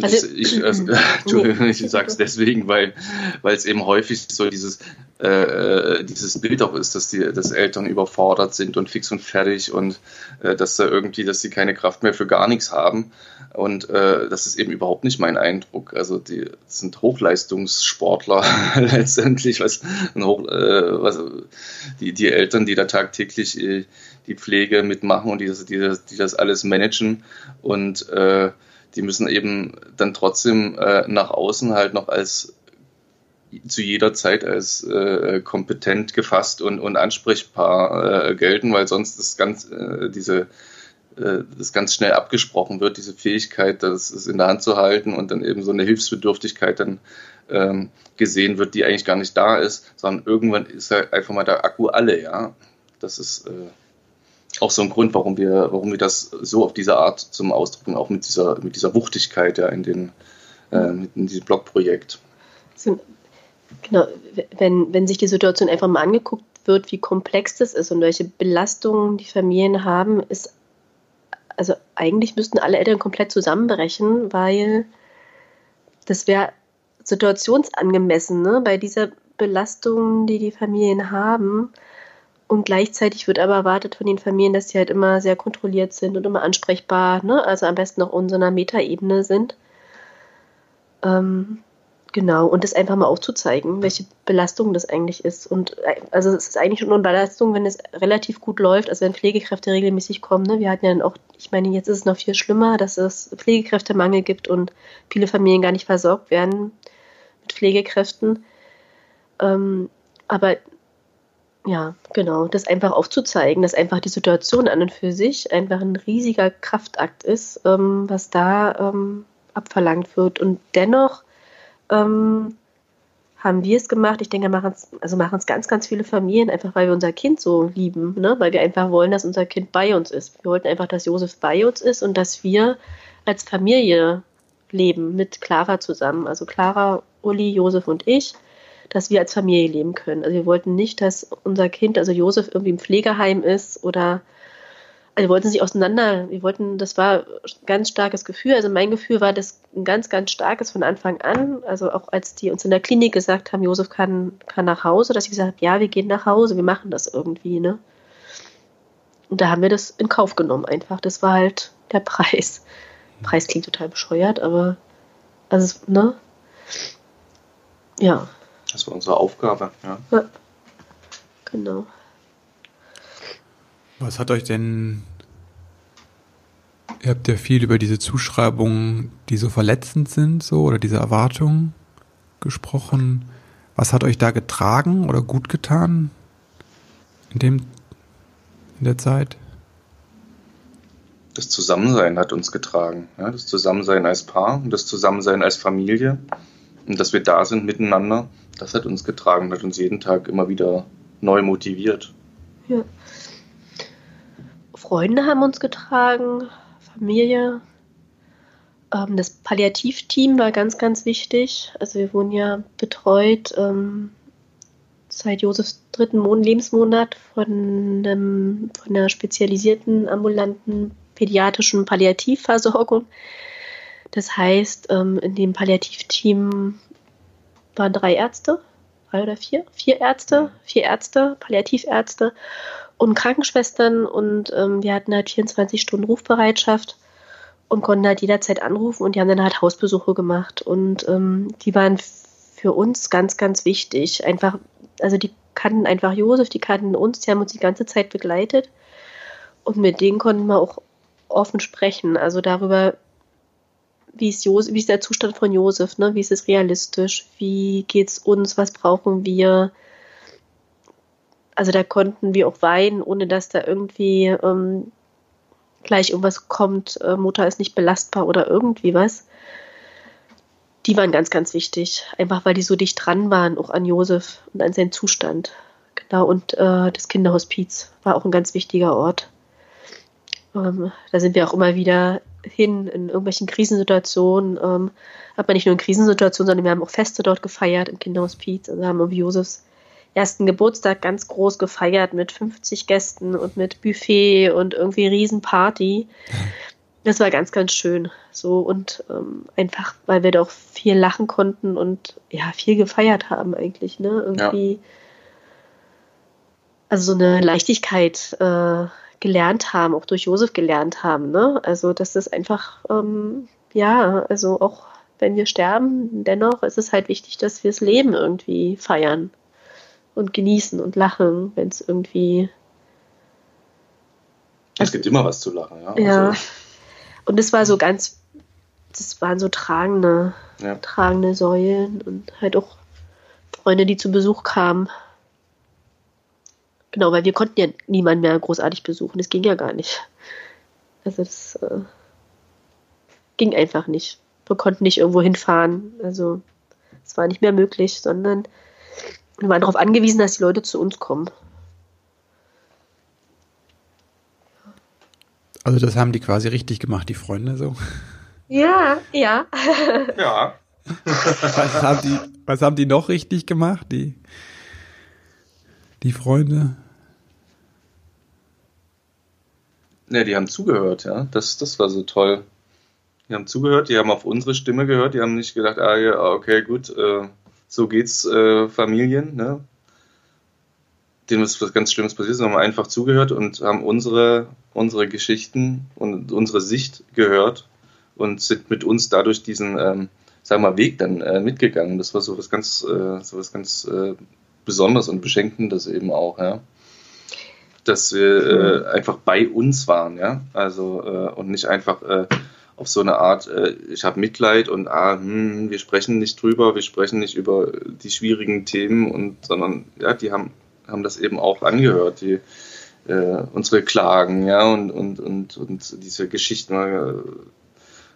Also, ich, äh, Entschuldigung, ich sage es deswegen, weil, weil es eben häufig so dieses, äh, äh, dieses Bild auch ist, dass die dass Eltern überfordert sind und fix und fertig und äh, dass da irgendwie, dass sie keine Kraft mehr für gar nichts haben. Und äh, das ist eben überhaupt nicht mein Eindruck. Also die sind Hochleistungssportler letztendlich, was, Hoch, äh, was die, die Eltern, die da tagtäglich die Pflege mitmachen und die das, die die das alles managen und die müssen eben dann trotzdem nach außen halt noch als zu jeder Zeit als äh, kompetent gefasst und, und ansprechbar äh, gelten, weil sonst ist ganz äh, diese äh, das ganz schnell abgesprochen wird, diese Fähigkeit, das in der Hand zu halten und dann eben so eine Hilfsbedürftigkeit dann ähm, gesehen wird, die eigentlich gar nicht da ist, sondern irgendwann ist halt einfach mal der Akku alle, ja. Das ist äh, auch so ein Grund, warum wir, warum wir das so auf diese Art zum Ausdruck bringen, auch mit dieser, mit dieser Wuchtigkeit ja in den, äh, in diesem Blogprojekt.
Genau, wenn, wenn sich die Situation einfach mal angeguckt wird, wie komplex das ist und welche Belastungen die Familien haben, ist, also eigentlich müssten alle Eltern komplett zusammenbrechen, weil das wäre situationsangemessen, ne? bei dieser Belastung, die die Familien haben. Und gleichzeitig wird aber erwartet von den Familien, dass sie halt immer sehr kontrolliert sind und immer ansprechbar, ne? also am besten auch in so einer Metaebene sind. Ähm, Genau, und das einfach mal aufzuzeigen, welche Belastung das eigentlich ist. Und äh, also es ist eigentlich nur eine Belastung, wenn es relativ gut läuft, also wenn Pflegekräfte regelmäßig kommen. Ne? Wir hatten ja dann auch, ich meine, jetzt ist es noch viel schlimmer, dass es Pflegekräftemangel gibt und viele Familien gar nicht versorgt werden mit Pflegekräften. Ähm, aber ja, genau, das einfach aufzuzeigen, dass einfach die Situation an und für sich einfach ein riesiger Kraftakt ist, ähm, was da ähm, abverlangt wird. Und dennoch ähm, haben wir es gemacht. Ich denke, machen es also machen es ganz, ganz viele Familien, einfach weil wir unser Kind so lieben, ne? weil wir einfach wollen, dass unser Kind bei uns ist. Wir wollten einfach, dass Josef bei uns ist und dass wir als Familie leben mit Clara zusammen. Also Clara, Uli, Josef und ich, dass wir als Familie leben können. Also wir wollten nicht, dass unser Kind, also Josef, irgendwie im Pflegeheim ist oder also wir wollten sich auseinander, wir wollten, das war ein ganz starkes Gefühl. Also mein Gefühl war das ein ganz, ganz starkes von Anfang an. Also auch als die uns in der Klinik gesagt haben, Josef kann, kann nach Hause, dass ich gesagt habe, ja, wir gehen nach Hause, wir machen das irgendwie, ne? Und da haben wir das in Kauf genommen einfach. Das war halt der Preis. Preis klingt total bescheuert, aber also, ne? Ja.
Das war unsere Aufgabe, ja.
ja. Genau.
Was hat euch denn Ihr habt ja viel über diese Zuschreibungen, die so verletzend sind, so oder diese Erwartungen gesprochen. Was hat euch da getragen oder gut getan in dem in der Zeit?
Das Zusammensein hat uns getragen. Ja, das Zusammensein als Paar und das Zusammensein als Familie und dass wir da sind miteinander, das hat uns getragen, hat uns jeden Tag immer wieder neu motiviert.
Ja. Freunde haben uns getragen, Familie. Ähm, das Palliativteam war ganz, ganz wichtig. Also wir wurden ja betreut ähm, seit Josefs dritten Mon Lebensmonat von, einem, von einer spezialisierten ambulanten pädiatrischen Palliativversorgung. Das heißt, ähm, in dem Palliativteam waren drei Ärzte, drei oder vier, vier Ärzte, vier Ärzte, Palliativärzte und Krankenschwestern und ähm, wir hatten halt 24 Stunden Rufbereitschaft und konnten halt jederzeit anrufen und die haben dann halt Hausbesuche gemacht. Und ähm, die waren für uns ganz, ganz wichtig. Einfach, also die kannten einfach Josef, die kannten uns, die haben uns die ganze Zeit begleitet. Und mit denen konnten wir auch offen sprechen, also darüber, wie ist, Josef, wie ist der Zustand von Josef, ne? wie ist es realistisch, wie geht es uns, was brauchen wir, also da konnten wir auch weinen, ohne dass da irgendwie ähm, gleich irgendwas kommt, äh, Mutter ist nicht belastbar oder irgendwie was. Die waren ganz, ganz wichtig. Einfach weil die so dicht dran waren, auch an Josef und an seinen Zustand. Genau, und äh, das Kinderhospiz war auch ein ganz wichtiger Ort. Ähm, da sind wir auch immer wieder hin in irgendwelchen Krisensituationen. Ähm, aber nicht nur in Krisensituationen, sondern wir haben auch Feste dort gefeiert im Kinderhospiz. Also haben irgendwie Josefs ersten Geburtstag ganz groß gefeiert mit 50 Gästen und mit Buffet und irgendwie Riesenparty. Das war ganz, ganz schön. So und ähm, einfach, weil wir doch viel lachen konnten und ja, viel gefeiert haben eigentlich, ne? Irgendwie. Ja. Also so eine Leichtigkeit äh, gelernt haben, auch durch Josef gelernt haben, ne? Also dass das einfach, ähm, ja, also auch wenn wir sterben, dennoch ist es halt wichtig, dass wir das Leben irgendwie feiern und genießen und lachen, wenn es irgendwie.
Es gibt immer was zu lachen, ja.
Ja. Also. Und es war so ganz, das waren so tragende, ja. tragende Säulen und halt auch Freunde, die zu Besuch kamen. Genau, weil wir konnten ja niemanden mehr großartig besuchen. Das ging ja gar nicht. Also das äh, ging einfach nicht. Wir konnten nicht irgendwo hinfahren. Also es war nicht mehr möglich, sondern wir waren darauf angewiesen, dass die Leute zu uns kommen.
Also das haben die quasi richtig gemacht, die Freunde so.
Ja, ja.
Ja.
Was haben die, was haben die noch richtig gemacht, die, die Freunde?
Ja, die haben zugehört, ja. Das, das war so toll. Die haben zugehört, die haben auf unsere Stimme gehört, die haben nicht gedacht, ah ja, okay, gut, äh, so geht's äh, Familien, ne? Denen ist was ganz Schlimmes passiert, sondern haben einfach zugehört und haben unsere, unsere Geschichten und unsere Sicht gehört und sind mit uns dadurch diesen, ähm, sagen wir mal, Weg dann äh, mitgegangen. Das war so was ganz, äh, so was ganz äh, Besonderes und Beschenkendes eben auch, ja dass wir äh, einfach bei uns waren, ja, also äh, und nicht einfach äh, auf so eine Art, äh, ich habe Mitleid und ah, hm, wir sprechen nicht drüber, wir sprechen nicht über die schwierigen Themen und sondern ja, die haben haben das eben auch angehört, die äh, unsere Klagen, ja und und und und diese Geschichten, äh,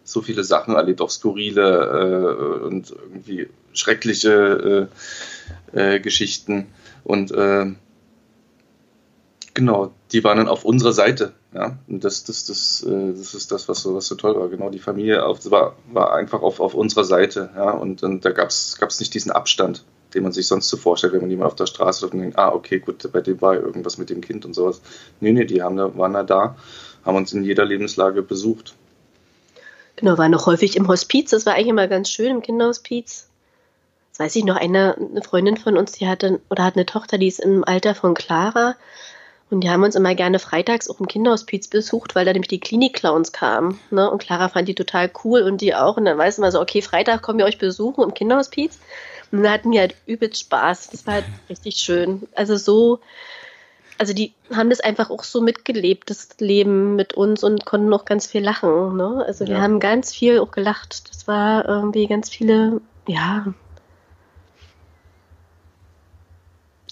so viele Sachen erlebt, auch skurrile und irgendwie schreckliche Geschichten und Genau, die waren dann auf unserer Seite. Ja, und das, das, das, äh, das ist das, was so, was so toll war. Genau, die Familie auf, war, war einfach auf, auf unserer Seite. Ja, und, und da gab es nicht diesen Abstand, den man sich sonst so vorstellt, wenn man jemand auf der Straße trifft und denkt, ah, okay, gut, bei dem war irgendwas mit dem Kind und sowas. Nee, nee, die haben, waren da da, haben uns in jeder Lebenslage besucht.
Genau, war noch häufig im Hospiz. Das war eigentlich immer ganz schön im Kinderhospiz. Das weiß ich noch, eine, eine Freundin von uns, die hatte oder hat eine Tochter, die ist im Alter von Clara. Und die haben uns immer gerne freitags auch im Kinderhospiz besucht, weil da nämlich die Klinik-Clowns kamen. Ne? Und Clara fand die total cool und die auch. Und dann weiß man so, okay, Freitag kommen wir euch besuchen im Kinderhospiz. Und dann hatten wir halt übelst Spaß. Das war halt richtig schön. Also so, also die haben das einfach auch so mitgelebt, das Leben mit uns und konnten auch ganz viel lachen. Ne? Also wir ja. haben ganz viel auch gelacht. Das war irgendwie ganz viele, ja,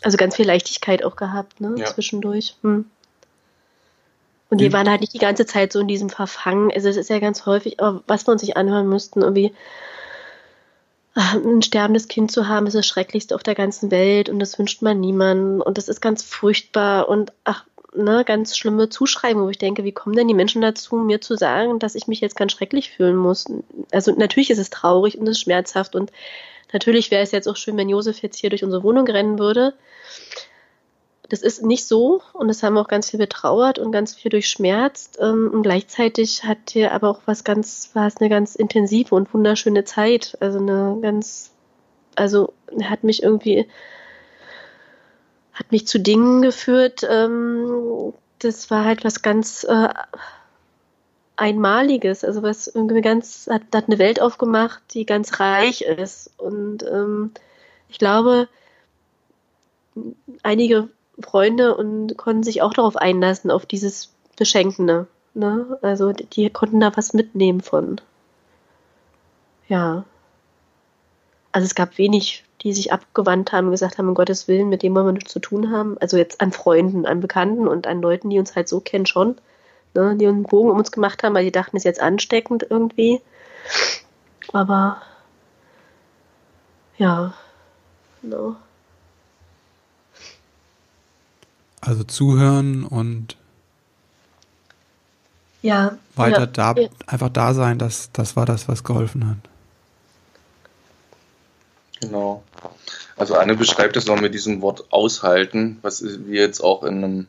Also ganz viel Leichtigkeit auch gehabt, ne, ja. zwischendurch. Hm. Und die waren halt nicht die ganze Zeit so in diesem Verfangen. Also es ist ja ganz häufig, was wir uns sich anhören müssten, irgendwie ah, ein sterbendes Kind zu haben, ist das Schrecklichste auf der ganzen Welt und das wünscht man niemandem und das ist ganz furchtbar und ach, ne, ganz schlimme Zuschreibungen, wo ich denke, wie kommen denn die Menschen dazu, mir zu sagen, dass ich mich jetzt ganz schrecklich fühlen muss? Also natürlich ist es traurig und es ist schmerzhaft und Natürlich wäre es jetzt auch schön, wenn Josef jetzt hier durch unsere Wohnung rennen würde. Das ist nicht so und das haben wir auch ganz viel betrauert und ganz viel durchschmerzt. Ähm, und gleichzeitig hat hier aber auch was ganz, war es eine ganz intensive und wunderschöne Zeit. Also eine ganz, also hat mich irgendwie, hat mich zu Dingen geführt. Ähm, das war halt was ganz äh, Einmaliges, also was irgendwie ganz, hat, hat eine Welt aufgemacht, die ganz reich ist. Und ähm, ich glaube, einige Freunde und konnten sich auch darauf einlassen, auf dieses Beschenkende. Ne? Also die, die konnten da was mitnehmen von. Ja. Also es gab wenig, die sich abgewandt haben, gesagt haben, um Gottes Willen, mit dem wollen wir nichts zu tun haben. Also jetzt an Freunden, an Bekannten und an Leuten, die uns halt so kennen, schon ne, die einen Bogen um uns gemacht haben, weil die dachten, es ist jetzt ansteckend irgendwie. Aber ja, genau.
Also zuhören und
ja,
weiter
ja,
da, ja. einfach da sein, das, das war das, was geholfen hat.
Genau. Also Anne beschreibt es noch mit diesem Wort aushalten, was wir jetzt auch in einem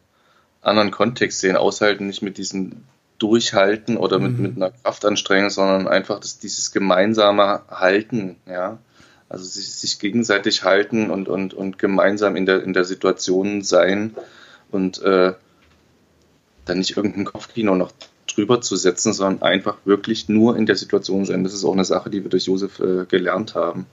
anderen Kontext sehen, aushalten, nicht mit diesem Durchhalten oder mit, mhm. mit einer Kraftanstrengung, sondern einfach das, dieses gemeinsame Halten, ja. Also sich, sich gegenseitig halten und, und, und gemeinsam in der, in der Situation sein und äh, dann nicht irgendein Kopfkino noch drüber zu setzen, sondern einfach wirklich nur in der Situation sein. Das ist auch eine Sache, die wir durch Josef äh, gelernt haben.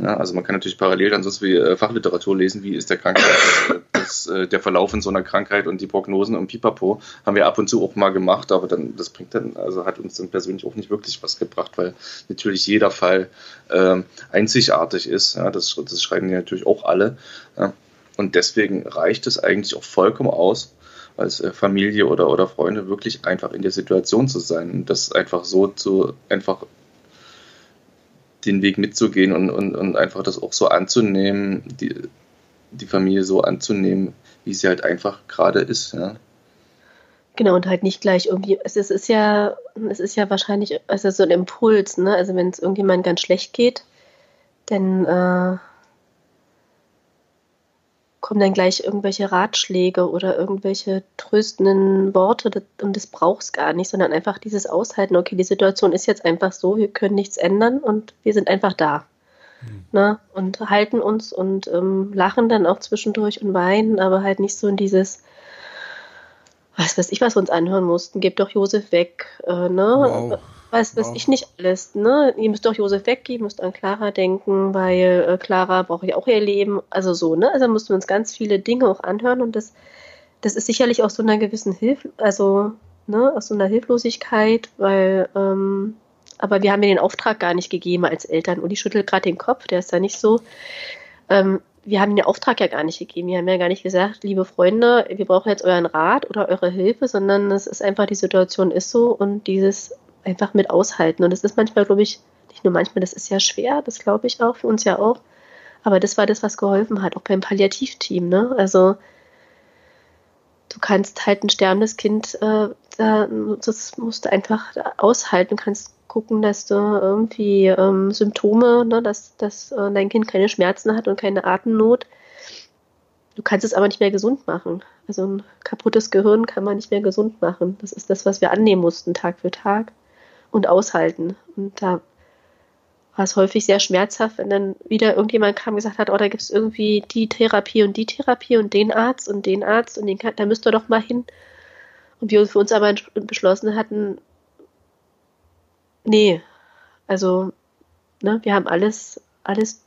Ja, also man kann natürlich parallel dann sonst wie äh, Fachliteratur lesen, wie ist der Krankheit, äh, das, äh, der Verlauf in so einer Krankheit und die Prognosen und Pipapo haben wir ab und zu auch mal gemacht, aber dann das bringt dann, also hat uns dann persönlich auch nicht wirklich was gebracht, weil natürlich jeder Fall äh, einzigartig ist. Ja, das, das schreiben die natürlich auch alle. Ja, und deswegen reicht es eigentlich auch vollkommen aus, als Familie oder, oder Freunde wirklich einfach in der Situation zu sein und das einfach so zu einfach den Weg mitzugehen und, und, und einfach das auch so anzunehmen, die, die Familie so anzunehmen, wie sie halt einfach gerade ist. Ja.
Genau, und halt nicht gleich irgendwie, es ist, es ist ja, es ist ja wahrscheinlich, es so ein Impuls, ne? Also wenn es irgendjemand ganz schlecht geht, dann äh, kommen dann gleich irgendwelche Ratschläge oder irgendwelche tröstenden Worte und das braucht es gar nicht, sondern einfach dieses Aushalten, okay, die Situation ist jetzt einfach so, wir können nichts ändern und wir sind einfach da. Mhm. Ne? Und halten uns und ähm, lachen dann auch zwischendurch und weinen, aber halt nicht so in dieses, was weiß ich, was wir uns anhören mussten, gebt doch Josef weg, äh, ne? Wow. Was weiß wow. ich nicht alles, ne? Ihr müsst doch Josef weggeben, müsst an Clara denken, weil äh, Clara braucht ja auch ihr Leben, also so, ne? Also mussten wir uns ganz viele Dinge auch anhören und das, das ist sicherlich aus so einer gewissen Hilfe, also, ne, aus so einer Hilflosigkeit, weil, ähm, aber wir haben mir den Auftrag gar nicht gegeben als Eltern. Uli schüttelt gerade den Kopf, der ist da nicht so. Ähm, wir haben den Auftrag ja gar nicht gegeben. Wir haben ja gar nicht gesagt, liebe Freunde, wir brauchen jetzt euren Rat oder eure Hilfe, sondern es ist einfach, die Situation ist so und dieses einfach mit aushalten. Und das ist manchmal, glaube ich, nicht nur manchmal, das ist ja schwer, das glaube ich auch, für uns ja auch. Aber das war das, was geholfen hat, auch beim Palliativteam. Ne? Also du kannst halt ein sterbendes Kind, äh, da, das musst du einfach aushalten, kannst gucken, dass du irgendwie ähm, Symptome, ne, dass, dass äh, dein Kind keine Schmerzen hat und keine Atemnot. Du kannst es aber nicht mehr gesund machen. Also ein kaputtes Gehirn kann man nicht mehr gesund machen. Das ist das, was wir annehmen mussten, Tag für Tag und aushalten. Und da war es häufig sehr schmerzhaft, wenn dann wieder irgendjemand kam und gesagt hat, oh, da gibt es irgendwie die Therapie und die Therapie und den Arzt und den Arzt und den da müsst ihr doch mal hin. Und wir für uns aber beschlossen hatten, Nee, also, ne, wir haben alles, alles,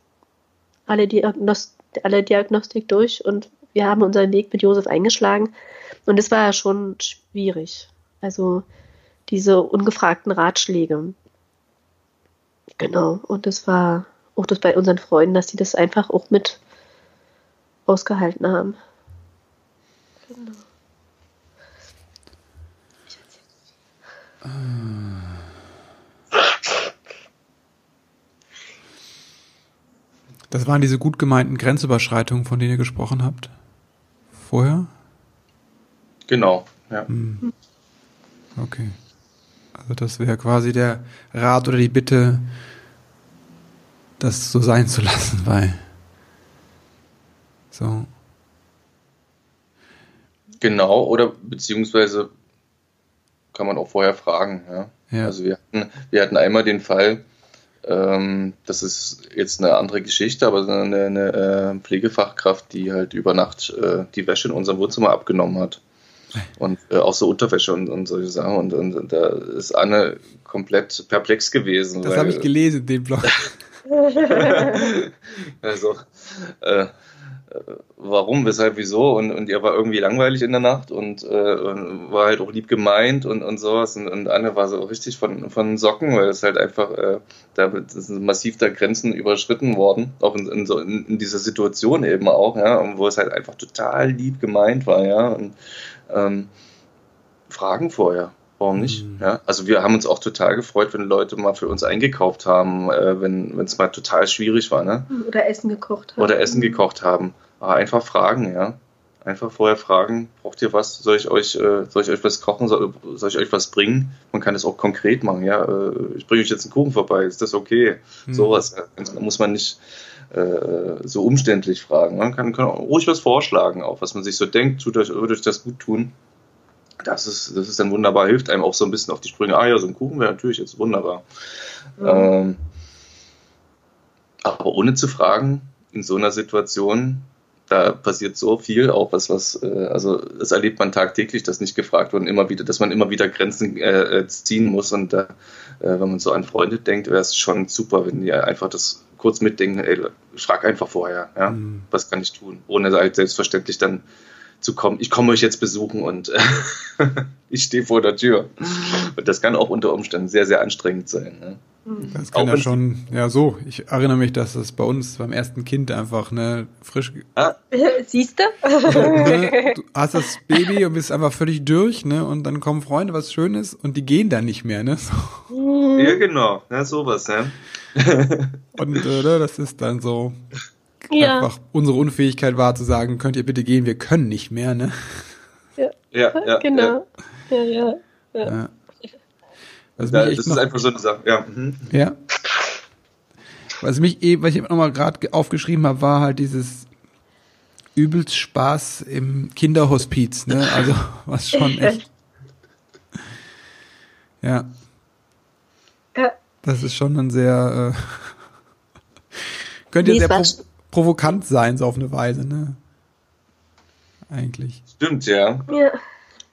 alle, Diagnost alle Diagnostik durch und wir haben unseren Weg mit Josef eingeschlagen. Und es war ja schon schwierig. Also diese ungefragten Ratschläge. Genau. Und es war auch das bei unseren Freunden, dass sie das einfach auch mit ausgehalten haben. Genau.
Das waren diese gut gemeinten Grenzüberschreitungen, von denen ihr gesprochen habt? Vorher?
Genau, ja. Hm.
Okay. Also das wäre quasi der Rat oder die Bitte, das so sein zu lassen, weil so.
Genau, oder beziehungsweise kann man auch vorher fragen, ja. ja. Also wir hatten, wir hatten einmal den Fall, ähm, das ist jetzt eine andere Geschichte, aber eine, eine äh, Pflegefachkraft, die halt über Nacht äh, die Wäsche in unserem Wohnzimmer abgenommen hat. Und äh, auch so Unterwäsche und, und solche Sachen. Und, und, und, da ist Anne komplett perplex gewesen.
Das habe ich gelesen, den Blog.
also, äh, warum, weshalb, wieso und, und ihr war irgendwie langweilig in der Nacht und, äh, war halt auch lieb gemeint und, und sowas und, und Anne war so richtig von, von Socken, weil es halt einfach, äh, da sind massiv da Grenzen überschritten worden, auch in, in, so, in, in dieser Situation eben auch, ja, wo es halt einfach total lieb gemeint war, ja, und ähm, Fragen vorher. Warum nicht? Mhm. Ja, also wir haben uns auch total gefreut, wenn Leute mal für uns eingekauft haben, äh, wenn es mal total schwierig war. Ne?
Oder Essen gekocht
haben. Oder Essen gekocht haben. Aber einfach fragen, ja. Einfach vorher fragen, braucht ihr was? Soll ich euch, äh, soll ich euch was kochen? Soll, soll, ich euch was bringen? Man kann es auch konkret machen, ja. Äh, ich bringe euch jetzt einen Kuchen vorbei, ist das okay? Mhm. Sowas. Ja. muss man nicht äh, so umständlich fragen. Man kann, kann ruhig was vorschlagen, auch was man sich so denkt, tut euch, würde euch das gut tun das ist, das ist dann wunderbar, hilft einem auch so ein bisschen auf die Sprünge. Ah ja, so ein Kuchen wäre natürlich jetzt wunderbar. Mhm. Ähm, aber ohne zu fragen, in so einer Situation, da passiert so viel, auch was, was, äh, also das erlebt man tagtäglich, dass nicht gefragt wird und immer wieder, dass man immer wieder Grenzen äh, äh ziehen muss. Und äh, wenn man so an Freunde denkt, wäre es schon super, wenn die einfach das kurz mitdenken, ey, frag einfach vorher, ja, mhm. was kann ich tun, ohne halt selbstverständlich dann zu kommen, ich komme euch jetzt besuchen und ich stehe vor der Tür. Und das kann auch unter Umständen sehr, sehr anstrengend sein. Ne?
Das kann auch ja schon, ja so, ich erinnere mich, dass das bei uns beim ersten Kind einfach ne, frisch.
Ah. Siehst du?
ne, du hast das Baby und bist einfach völlig durch, ne? Und dann kommen Freunde, was Schönes, und die gehen dann nicht mehr, ne?
So. Ja, genau, ja, sowas, ne?
und äh, ne, das ist dann so, ja. einfach unsere Unfähigkeit war zu sagen, könnt ihr bitte gehen, wir können nicht mehr, ne?
Ja.
Ja, ja,
genau. Ja, ja. ja.
Ja.
Das ist einfach so eine Sache. Ja. Mhm.
ja. Was mich eben, was ich nochmal gerade aufgeschrieben habe, war halt dieses übelst Spaß im Kinderhospiz, ne? Also was schon echt. Ja. Das ist schon ein sehr äh, könnte ja sehr pro provokant sein, so auf eine Weise, ne? Eigentlich.
Stimmt, ja.
ja.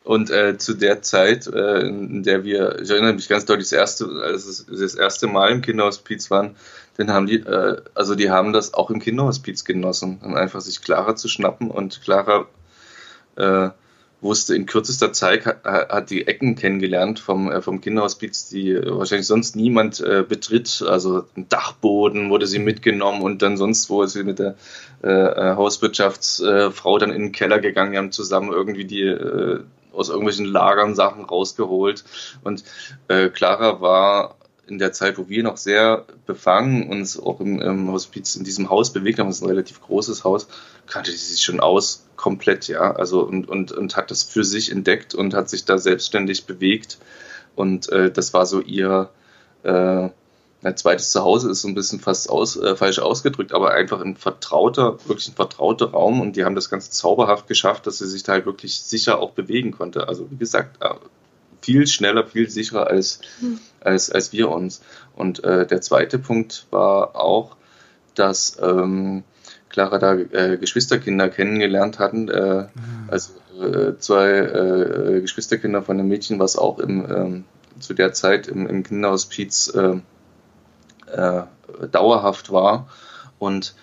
Und äh, zu der Zeit, äh, in der wir, ich erinnere mich ganz deutlich, das erste, als es das erste Mal im Kinderhospiz waren, dann haben die, äh, also die haben das auch im Kinderhospiz genossen, dann einfach sich Clara zu schnappen und Clara äh, wusste in kürzester Zeit, hat, hat die Ecken kennengelernt vom, äh, vom Kinderhospiz, die wahrscheinlich sonst niemand äh, betritt. Also ein Dachboden wurde sie mitgenommen und dann sonst wo ist sie mit der äh, äh, Hauswirtschaftsfrau dann in den Keller gegangen, die haben zusammen irgendwie die äh, aus irgendwelchen Lagern Sachen rausgeholt. Und äh, Clara war in der Zeit, wo wir noch sehr befangen uns auch im, im Hospiz in diesem Haus bewegt haben, das ist ein relativ großes Haus, kannte sie sich schon aus komplett, ja. Also und, und, und hat das für sich entdeckt und hat sich da selbstständig bewegt. Und äh, das war so ihr äh, ein zweites Zuhause ist so ein bisschen fast aus, äh, falsch ausgedrückt, aber einfach ein vertrauter, wirklich ein vertrauter Raum und die haben das Ganze zauberhaft geschafft, dass sie sich da halt wirklich sicher auch bewegen konnte. Also wie gesagt, äh, viel schneller, viel sicherer als, als, als wir uns. Und äh, der zweite Punkt war auch, dass ähm, Clara da äh, Geschwisterkinder kennengelernt hatten. Äh, also äh, zwei äh, Geschwisterkinder von einem Mädchen, was auch im, ähm, zu der Zeit im, im Kinderhospiz äh, äh, dauerhaft war. Und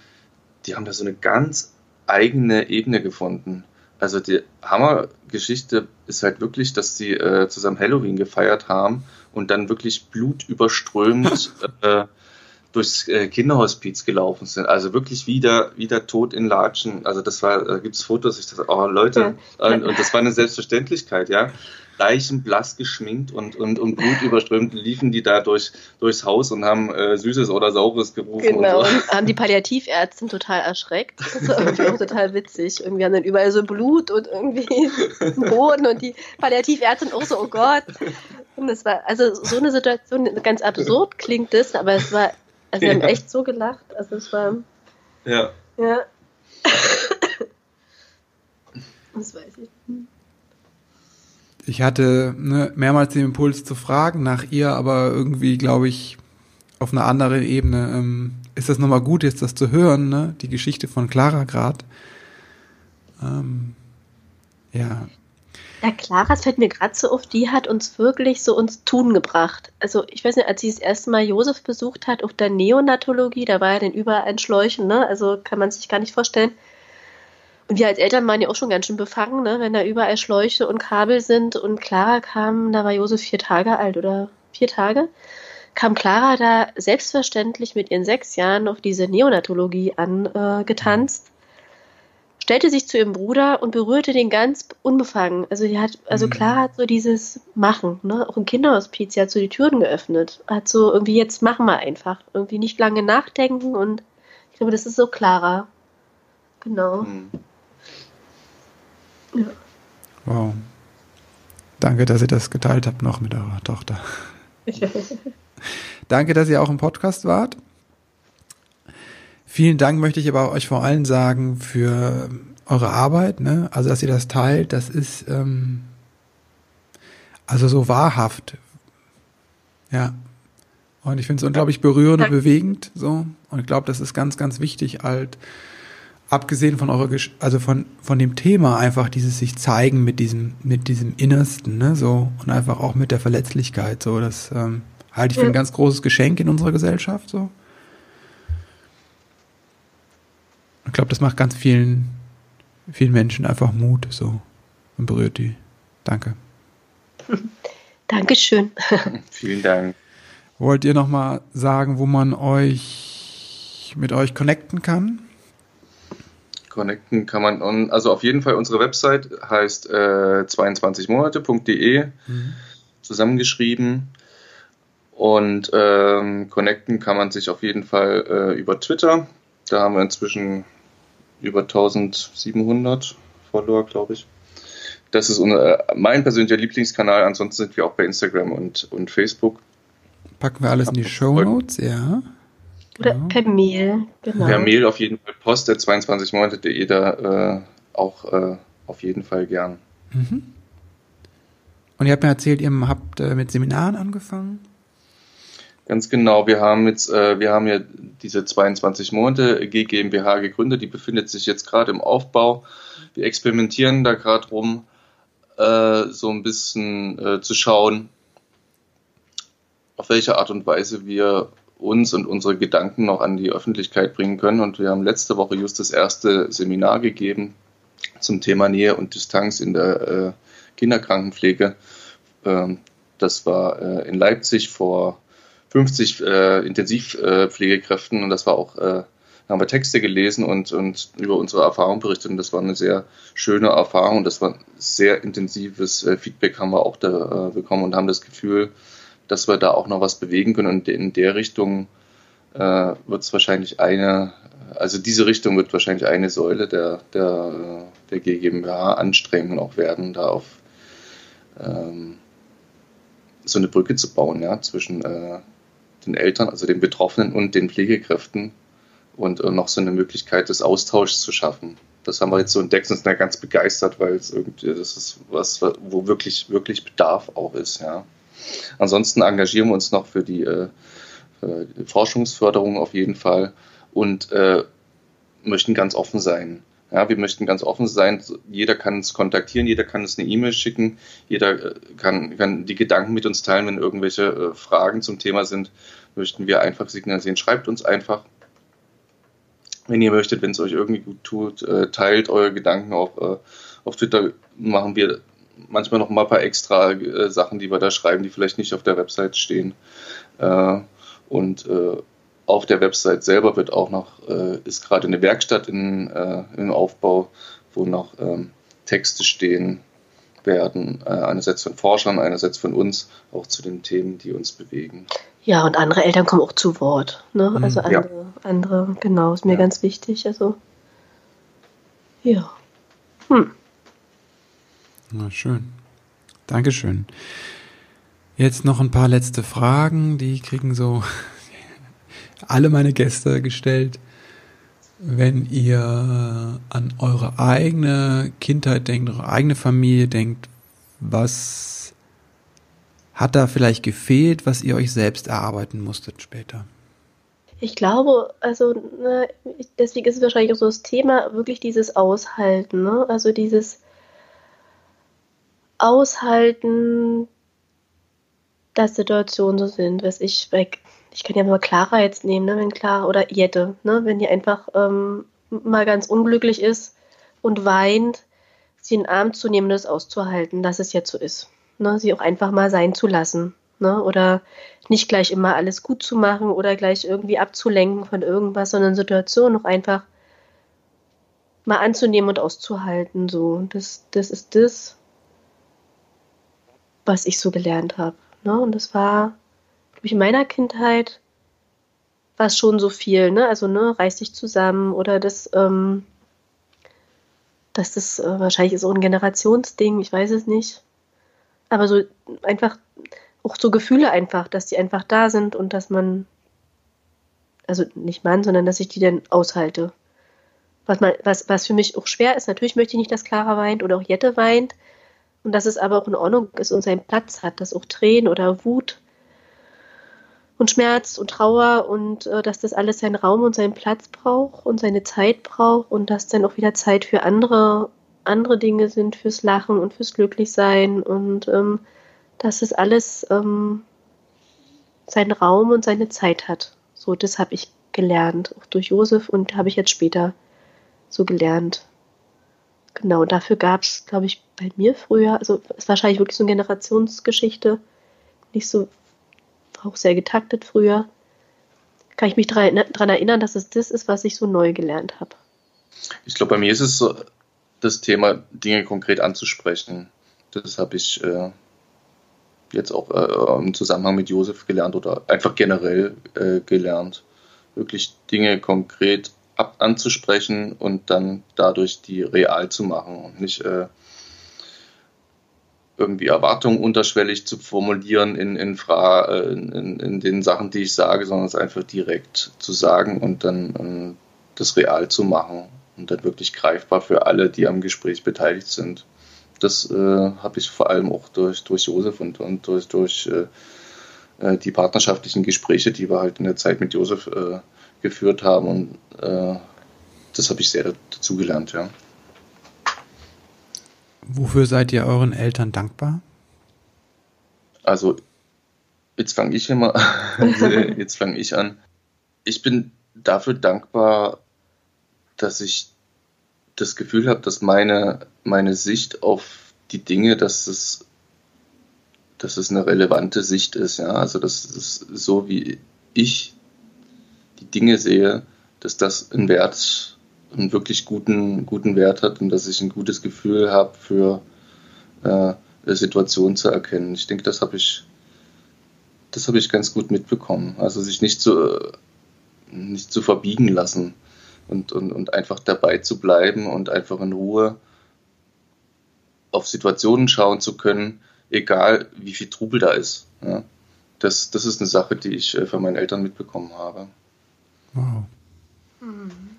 die haben da so eine ganz eigene Ebene gefunden. Also die Hammergeschichte ist halt wirklich, dass die äh, zusammen Halloween gefeiert haben und dann wirklich blutüberströmt äh, durchs äh, Kinderhospiz gelaufen sind. Also wirklich wieder, wieder tot in Latschen. Also das war, da gibt es Fotos, ich dachte, oh Leute,
Ja.
und, und das war eine Selbstverständlichkeit, ja. Leichenblass geschminkt und, und, und blutüberströmt liefen die da durch, durchs Haus und haben äh, Süßes oder Saures gerufen.
Genau,
Und so.
und haben die Palliativärztin total erschreckt. Das war irgendwie auch total witzig. Irgendwie haben dann überall so Blut und irgendwie Boden und die Palliativärztin auch so, oh Gott. Und das war, also so eine Situation, ganz absurd klingt das, aber es war, also wir haben
Ja.
echt so gelacht. Also es war,
Ja.
ja. Das weiß ich.
Ich hatte ne, mehrmals den Impuls zu fragen nach ihr, aber irgendwie glaube ich auf einer anderen Ebene ähm, ist das nochmal gut, jetzt das zu hören, ne? Die Geschichte von Clara grad. Ähm, ja,
Ja, Clara, es fällt mir gerade so auf, die hat uns wirklich so uns Tun gebracht. Also ich weiß nicht, als sie das erste Mal Josef besucht hat auf der Neonatologie, da war ja dann überall ein Schläuchen, ne? Also kann man sich gar nicht vorstellen. Und wir als Eltern waren ja auch schon ganz schön befangen, ne? Wenn da überall Schläuche und Kabel sind und Clara kam, da war Josef vier Tage alt oder vier Tage, kam Clara da selbstverständlich mit ihren sechs Jahren auf diese Neonatologie angetanzt. Äh, stellte sich zu ihrem Bruder und berührte den ganz unbefangen. Also die hat, also
Mhm.
Clara hat so dieses Machen, ne? Auch im Kinderhospiz, sie hat so die Türen geöffnet. Hat so irgendwie jetzt machen wir einfach. Irgendwie nicht lange nachdenken und ich glaube, das ist so Clara. Genau.
Hm.
Ja.
wow. Danke, dass ihr das geteilt habt noch mit eurer Tochter. Danke, dass ihr auch im Podcast wart. Vielen Dank möchte ich aber euch vor allem sagen für eure Arbeit, ne? Also, dass ihr das teilt, das ist ähm, also so wahrhaft. Ja. Und ich finde es unglaublich berührend und bewegend, so. Und ich glaube, das ist ganz, ganz wichtig, halt, abgesehen von eurer, Gesch also von, von dem Thema einfach dieses sich zeigen mit diesem, mit diesem Innersten, ne, so. Und einfach auch mit der Verletzlichkeit, so. Das, ähm, halte ich für ein ganz großes Geschenk in unserer Gesellschaft, so. Ich glaube, das macht ganz vielen, vielen Menschen einfach Mut, so. Und berührt die. Danke.
Dankeschön.
Vielen Dank.
Wollt ihr noch mal sagen, wo man euch mit euch connecten kann?
Connecten kann man, on, also auf jeden Fall unsere Website heißt äh, 22monate.de zusammengeschrieben. Und ähm, connecten kann man sich auf jeden Fall äh, über Twitter. Da haben wir inzwischen über 1700 Follower, glaube ich. das ist unser, mein persönlicher Lieblingskanal. Ansonsten sind wir auch bei Instagram und, und Facebook.
Packen wir alles in die Show Notes, ja.
Oder genau. per Mail,
genau. Per Mail auf jeden Fall Post der 22 Monate.de da äh, auch äh, auf jeden Fall gern. Mhm.
Und ihr habt mir erzählt, ihr habt äh, mit Seminaren angefangen?
Ganz genau. Wir haben jetzt, äh, wir haben ja diese 22 Monate GmbH gegründet. Die befindet sich jetzt gerade im Aufbau. Wir experimentieren da gerade rum, äh, so ein bisschen äh, zu schauen, auf welche Art und Weise wir uns und unsere Gedanken noch an die Öffentlichkeit bringen können. Und wir haben letzte Woche just das erste Seminar gegeben zum Thema Nähe und Distanz in der äh, Kinderkrankenpflege. Ähm, das war äh, in Leipzig vor 50 äh, Intensivpflegekräften und das war auch, äh, haben wir Texte gelesen und, und über unsere Erfahrung berichtet und das war eine sehr schöne Erfahrung. Das war sehr intensives äh, Feedback haben wir auch da äh, bekommen und haben das Gefühl, dass wir da auch noch was bewegen können und in der Richtung äh, wird es wahrscheinlich eine, also diese Richtung wird wahrscheinlich eine Säule der, der, der GmbH-Anstrengungen auch werden, da auf ähm, so eine Brücke zu bauen, ja, zwischen äh, den Eltern, also den Betroffenen und den Pflegekräften und äh, noch so eine Möglichkeit des Austauschs zu schaffen. Das haben wir jetzt so entdeckt und sind da ganz begeistert, weil es irgendwie, das ist was, wo wirklich, wirklich Bedarf auch ist, ja. Ansonsten engagieren wir uns noch für die, äh, für die Forschungsförderung auf jeden Fall und äh, möchten ganz offen sein. Ja, wir möchten ganz offen sein. Jeder kann uns kontaktieren, jeder kann uns eine E-Mail schicken, jeder äh, kann, kann, die Gedanken mit uns teilen, wenn irgendwelche äh, Fragen zum Thema sind, möchten wir einfach signalisieren. Schreibt uns einfach. Wenn ihr möchtet, wenn es euch irgendwie gut tut, äh, teilt eure Gedanken auf, auf Twitter. Machen wir manchmal noch mal ein paar extra Sachen, die wir da schreiben, die vielleicht nicht auf der Website stehen. Und auf der Website selber wird auch noch, äh, ist gerade eine Werkstatt in, äh, im Aufbau, wo noch ähm, Texte stehen werden, äh, einerseits von Forschern, einerseits von uns, auch zu den Themen, die uns bewegen.
Ja, und andere Eltern kommen auch zu Wort. Ne? Mhm. Also andere, ja. andere, genau, ist mir ja. ganz wichtig. Also, ja. Hm.
Na, schön. Dankeschön. Jetzt noch ein paar letzte Fragen, die kriegen so alle meine Gäste gestellt. Wenn ihr an eure eigene Kindheit denkt, eure eigene Familie denkt, was hat da vielleicht gefehlt, was ihr euch selbst erarbeiten musstet später?
Ich glaube, also ne, deswegen ist es wahrscheinlich auch so das Thema, wirklich dieses Aushalten, ne? also dieses Aushalten, dass Situationen so sind, was ich, ich kann ja mal Clara jetzt nehmen, ne, wenn Clara oder Jette, ne, wenn die einfach ähm, mal ganz unglücklich ist und weint, sie in den Arm zu nehmen und das auszuhalten, dass es jetzt so ist. Ne, sie auch einfach mal sein zu lassen. Ne, oder nicht gleich immer alles gut zu machen oder gleich irgendwie abzulenken von irgendwas, sondern Situationen auch einfach mal anzunehmen und auszuhalten. So, das, das ist das, was ich so gelernt habe. Ne? Und das war, glaube ich, in meiner Kindheit war es schon so viel, ne? Also, ne, reiß dich zusammen oder das, ähm, dass das äh, wahrscheinlich ist so ein Generationsding, ich weiß es nicht. Aber so einfach, auch so Gefühle einfach, dass die einfach da sind und dass man, also nicht man, sondern dass ich die dann aushalte. Was, man, was, was für mich auch schwer ist, natürlich möchte ich nicht, dass Clara weint oder auch Jette weint, und dass es aber auch in Ordnung ist und seinen Platz hat, dass auch Tränen oder Wut und Schmerz und Trauer und äh, dass das alles seinen Raum und seinen Platz braucht und seine Zeit braucht und dass dann auch wieder Zeit für andere andere Dinge sind, fürs Lachen und fürs Glücklichsein und ähm, dass es alles ähm, seinen Raum und seine Zeit hat. So, das habe ich gelernt, auch durch Josef und habe ich jetzt später so gelernt. Genau, dafür gab es, glaube ich, bei mir früher, also es ist wahrscheinlich wirklich so eine Generationsgeschichte, nicht so, auch sehr getaktet früher. Kann ich mich daran erinnern, dass es das ist, was ich so neu gelernt habe.
Ich glaube, bei mir ist es so, das Thema, Dinge konkret anzusprechen. Das habe ich äh, jetzt auch äh, im Zusammenhang mit Josef gelernt oder einfach generell äh, gelernt. Wirklich Dinge konkret ab anzusprechen und dann dadurch die real zu machen und nicht äh, irgendwie Erwartungen unterschwellig zu formulieren in, in, Fra äh, in, in, den Sachen, die ich sage, sondern es einfach direkt zu sagen und dann ähm, das real zu machen und dann wirklich greifbar für alle, die am Gespräch beteiligt sind. Das äh, habe ich vor allem auch durch, durch Josef und, und durch, durch äh, äh die partnerschaftlichen Gespräche, die wir halt in der Zeit mit Josef äh, geführt haben. Und äh, das habe ich sehr dazugelernt, ja.
Wofür seid ihr euren Eltern dankbar?
Also, jetzt fange ich immer, jetzt fange ich an. Ich bin dafür dankbar, dass ich das Gefühl habe, dass meine, meine Sicht auf die Dinge, dass es, dass es eine relevante Sicht ist. Ja? Also, dass es so wie ich die Dinge sehe, dass das einen Wert, einen wirklich guten, guten Wert hat und dass ich ein gutes Gefühl habe für äh, Situation zu erkennen. Ich denke, das habe ich, das habe ich ganz gut mitbekommen. Also sich nicht zu, nicht zu verbiegen lassen und, und, und einfach dabei zu bleiben und einfach in Ruhe auf Situationen schauen zu können, egal wie viel Trubel da ist. Ja. Das, das ist eine Sache, die ich äh, von meinen Eltern mitbekommen habe. Wow.
Hm.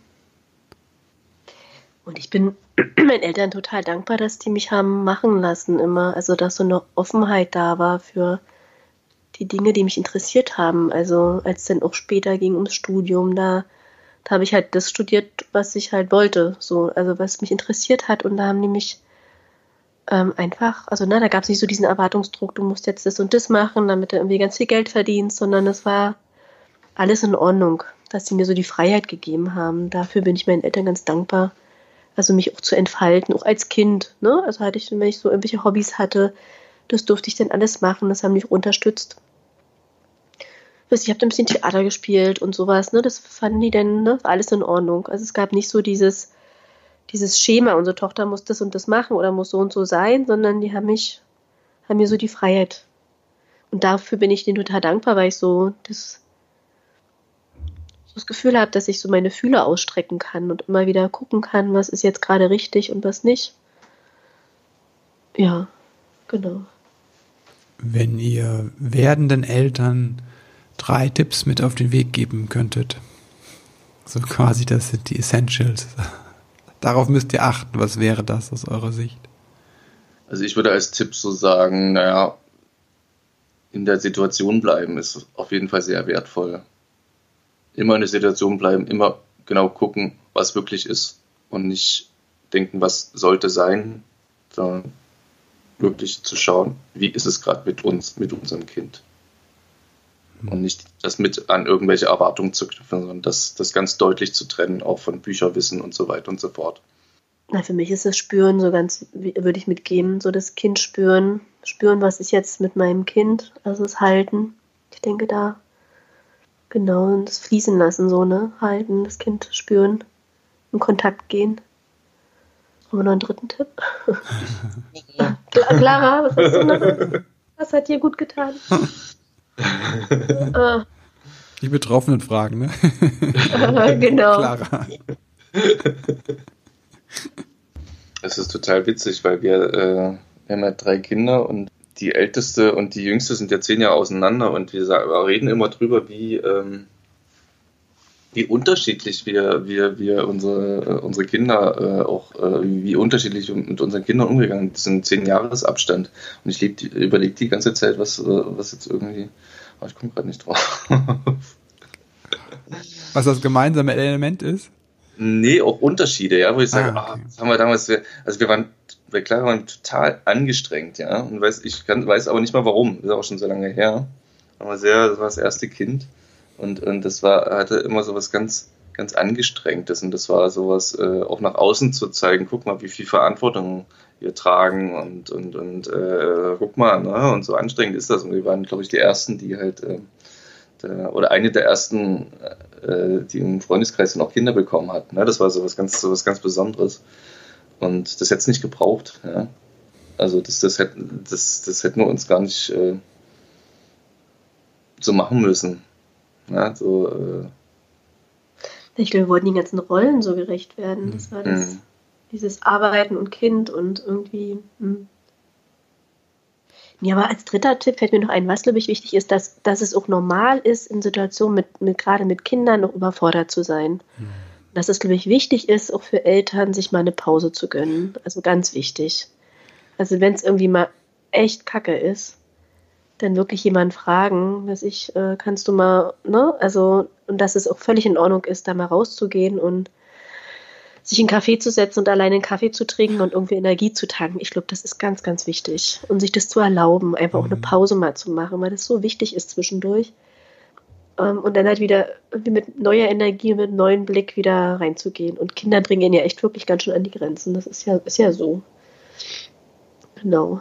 Und ich bin meinen Eltern total dankbar, dass die mich haben machen lassen immer. Also, dass so eine Offenheit da war für die Dinge, die mich interessiert haben. Also, als es dann auch später ging ums Studium, da, da habe ich halt das studiert, was ich halt wollte. So, also, was mich interessiert hat. Und da haben die mich ähm, einfach, also, na, da gab es nicht so diesen Erwartungsdruck, du musst jetzt das und das machen, damit du irgendwie ganz viel Geld verdienst, sondern es war alles in Ordnung dass sie mir so die Freiheit gegeben haben. Dafür bin ich meinen Eltern ganz dankbar. Also mich auch zu entfalten, auch als Kind. Ne? Also hatte ich, wenn ich so irgendwelche Hobbys hatte, das durfte ich dann alles machen. Das haben mich unterstützt. Ich habe ein bisschen Theater gespielt und sowas. Ne? Das fanden die dann ne? alles in Ordnung. Also es gab nicht so dieses, dieses Schema, unsere Tochter muss das und das machen oder muss so und so sein, sondern die haben mich, haben mir so die Freiheit. Und dafür bin ich denen total dankbar, weil ich so das das Gefühl habe, dass ich so meine Fühler ausstrecken kann und immer wieder gucken kann, was ist jetzt gerade richtig und was nicht. Ja, genau.
Wenn ihr werdenden Eltern drei Tipps mit auf den Weg geben könntet, so quasi, das sind die Essentials. Darauf müsst ihr achten. Was wäre das aus eurer Sicht?
Also ich würde als Tipp so sagen, naja, in der Situation bleiben ist auf jeden Fall sehr wertvoll immer in der Situation bleiben, immer genau gucken, was wirklich ist und nicht denken, was sollte sein, sondern wirklich zu schauen, wie ist es gerade mit uns, mit unserem Kind. Und nicht das mit an irgendwelche Erwartungen zu knüpfen, sondern das, das ganz deutlich zu trennen, auch von Bücherwissen und so weiter und so fort.
Na, für mich ist das Spüren so ganz, würde ich mitgeben, so das Kind spüren, spüren, was ist jetzt mit meinem Kind, also das Halten. Ich denke, da Genau, und das fließen lassen, so, ne? Halten, das Kind spüren, in Kontakt gehen. Haben wir noch einen dritten Tipp? Clara, was hast du noch? Was hat dir gut getan?
ah. Die betroffenen Fragen, ne?
genau. Clara.
Es ist total witzig, weil wir, äh, wir haben ja drei Kinder und die älteste und die jüngste sind ja zehn Jahre auseinander und wir reden immer drüber, wie, ähm, wie unterschiedlich wir, wir, wir unsere, äh, unsere Kinder äh, auch, äh, wie unterschiedlich wir mit unseren Kindern umgegangen sind. Zehn Jahresabstand. Und ich überlege die ganze Zeit, was, äh, was jetzt irgendwie. Aber ich komme gerade nicht drauf.
was das gemeinsame Element ist?
Nee, auch Unterschiede, ja, wo ich sage, ah, okay. ah, das haben wir damals, also wir waren bei Clara total angestrengt, ja. Und weiß, ich kann, weiß aber nicht mal warum. Ist auch schon so lange her. Aber sehr, das war das erste Kind. Und, und das war, hatte immer so was ganz, ganz Angestrengtes. Und das war sowas, äh, auch nach außen zu zeigen, guck mal, wie viel Verantwortung wir tragen und, und, und äh, guck mal, ne? Und so anstrengend ist das. Und wir waren, glaube ich, die ersten, die halt, äh, der, oder eine der ersten, äh, die im Freundeskreis auch Kinder bekommen hat. Ne? Das war so ganz, so was ganz Besonderes. Und das hätte es nicht gebraucht. Ja. Also das, das, hätten, das, das hätten wir uns gar nicht äh, so machen müssen. Ja, so, äh,
ich glaube, wir wollten den ganzen Rollen so gerecht werden. Das war das, mhm. dieses Arbeiten und Kind und irgendwie. Mh. Hm. Ja, aber als dritter Tipp fällt mir noch ein, was glaube ich wichtig ist, dass, dass es auch normal ist, in Situationen mit, mit gerade mit Kindern noch überfordert zu sein. Mhm. Dass es, glaube ich, wichtig ist, auch für Eltern, sich mal eine Pause zu gönnen. Also ganz wichtig. Also wenn es irgendwie mal echt kacke ist, dann wirklich jemanden fragen, dass ich, äh, kannst du mal, ne? Also, und dass es auch völlig in Ordnung ist, da mal rauszugehen und sich in einen Kaffee zu setzen und alleine einen Kaffee zu trinken und irgendwie Energie zu tanken. Ich glaube, das ist ganz, ganz wichtig. Und sich das zu erlauben, einfach mhm. auch eine mhm. Pause mal zu machen, weil das so wichtig ist zwischendurch. Ähm, und dann halt wieder mit neuer Energie, mit neuem Blick wieder reinzugehen. Und Kinder dringen ja echt wirklich ganz schön an die Grenzen. Das ist ja, ist ja so. Genau.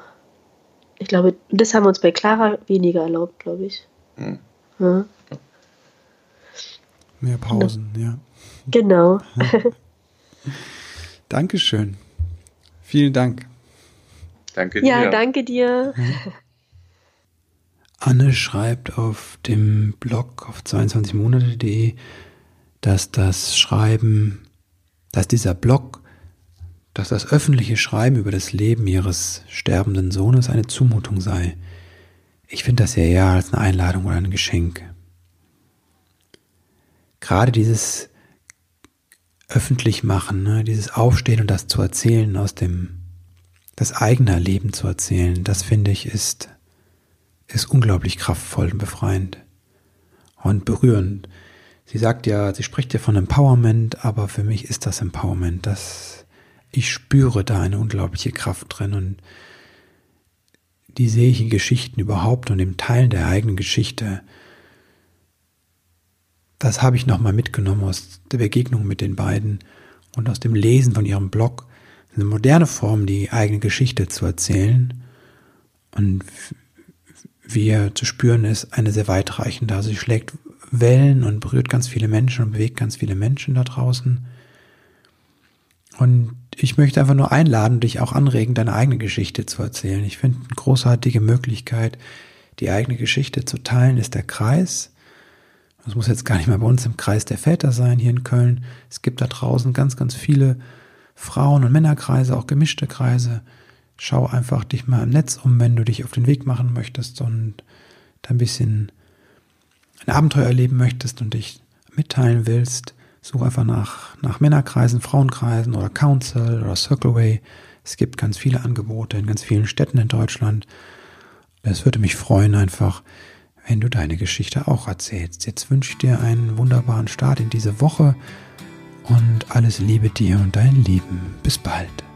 Ich glaube, das haben wir uns bei Clara weniger erlaubt, glaube ich. Mhm. Ja.
Mehr Pausen, genau. ja.
Genau.
Dankeschön. Vielen Dank.
Danke dir.
Ja, danke dir.
Anne schreibt auf dem Blog auf 22monate.de, dass das Schreiben, dass dieser Blog, dass das öffentliche Schreiben über das Leben ihres sterbenden Sohnes eine Zumutung sei. Ich finde das ja eher als eine Einladung oder ein Geschenk. Gerade dieses öffentlich machen, ne? dieses Aufstehen und das zu erzählen, aus dem, das eigene Leben zu erzählen, das finde ich ist, ist unglaublich kraftvoll und befreiend und berührend. Sie sagt ja, sie spricht ja von Empowerment, aber für mich ist das Empowerment, dass ich spüre da eine unglaubliche Kraft drin und die sehe ich in Geschichten überhaupt und im Teilen der eigenen Geschichte das habe ich nochmal mitgenommen aus der Begegnung mit den beiden und aus dem Lesen von ihrem Blog. Eine moderne Form, die eigene Geschichte zu erzählen. Und wie er zu spüren ist, eine sehr weitreichende. Also sie schlägt Wellen und berührt ganz viele Menschen und bewegt ganz viele Menschen da draußen. Und ich möchte einfach nur einladen, dich auch anregen, deine eigene Geschichte zu erzählen. Ich finde eine großartige Möglichkeit, die eigene Geschichte zu teilen, ist der Kreis. Das muss jetzt gar nicht mal bei uns im Kreis der Väter sein, hier in Köln. Es gibt da draußen ganz, ganz viele Frauen- und Männerkreise, auch gemischte Kreise. Schau einfach dich mal im Netz um, wenn du dich auf den Weg machen möchtest und da ein bisschen ein Abenteuer erleben möchtest und dich mitteilen willst. Such einfach nach, nach Männerkreisen, Frauenkreisen oder Council oder Circleway. Es gibt ganz viele Angebote in ganz vielen Städten in Deutschland. Es würde mich freuen, einfach wenn du deine Geschichte auch erzählst. Jetzt wünsche ich dir einen wunderbaren Start in diese Woche und alles Liebe dir und dein Lieben. Bis bald.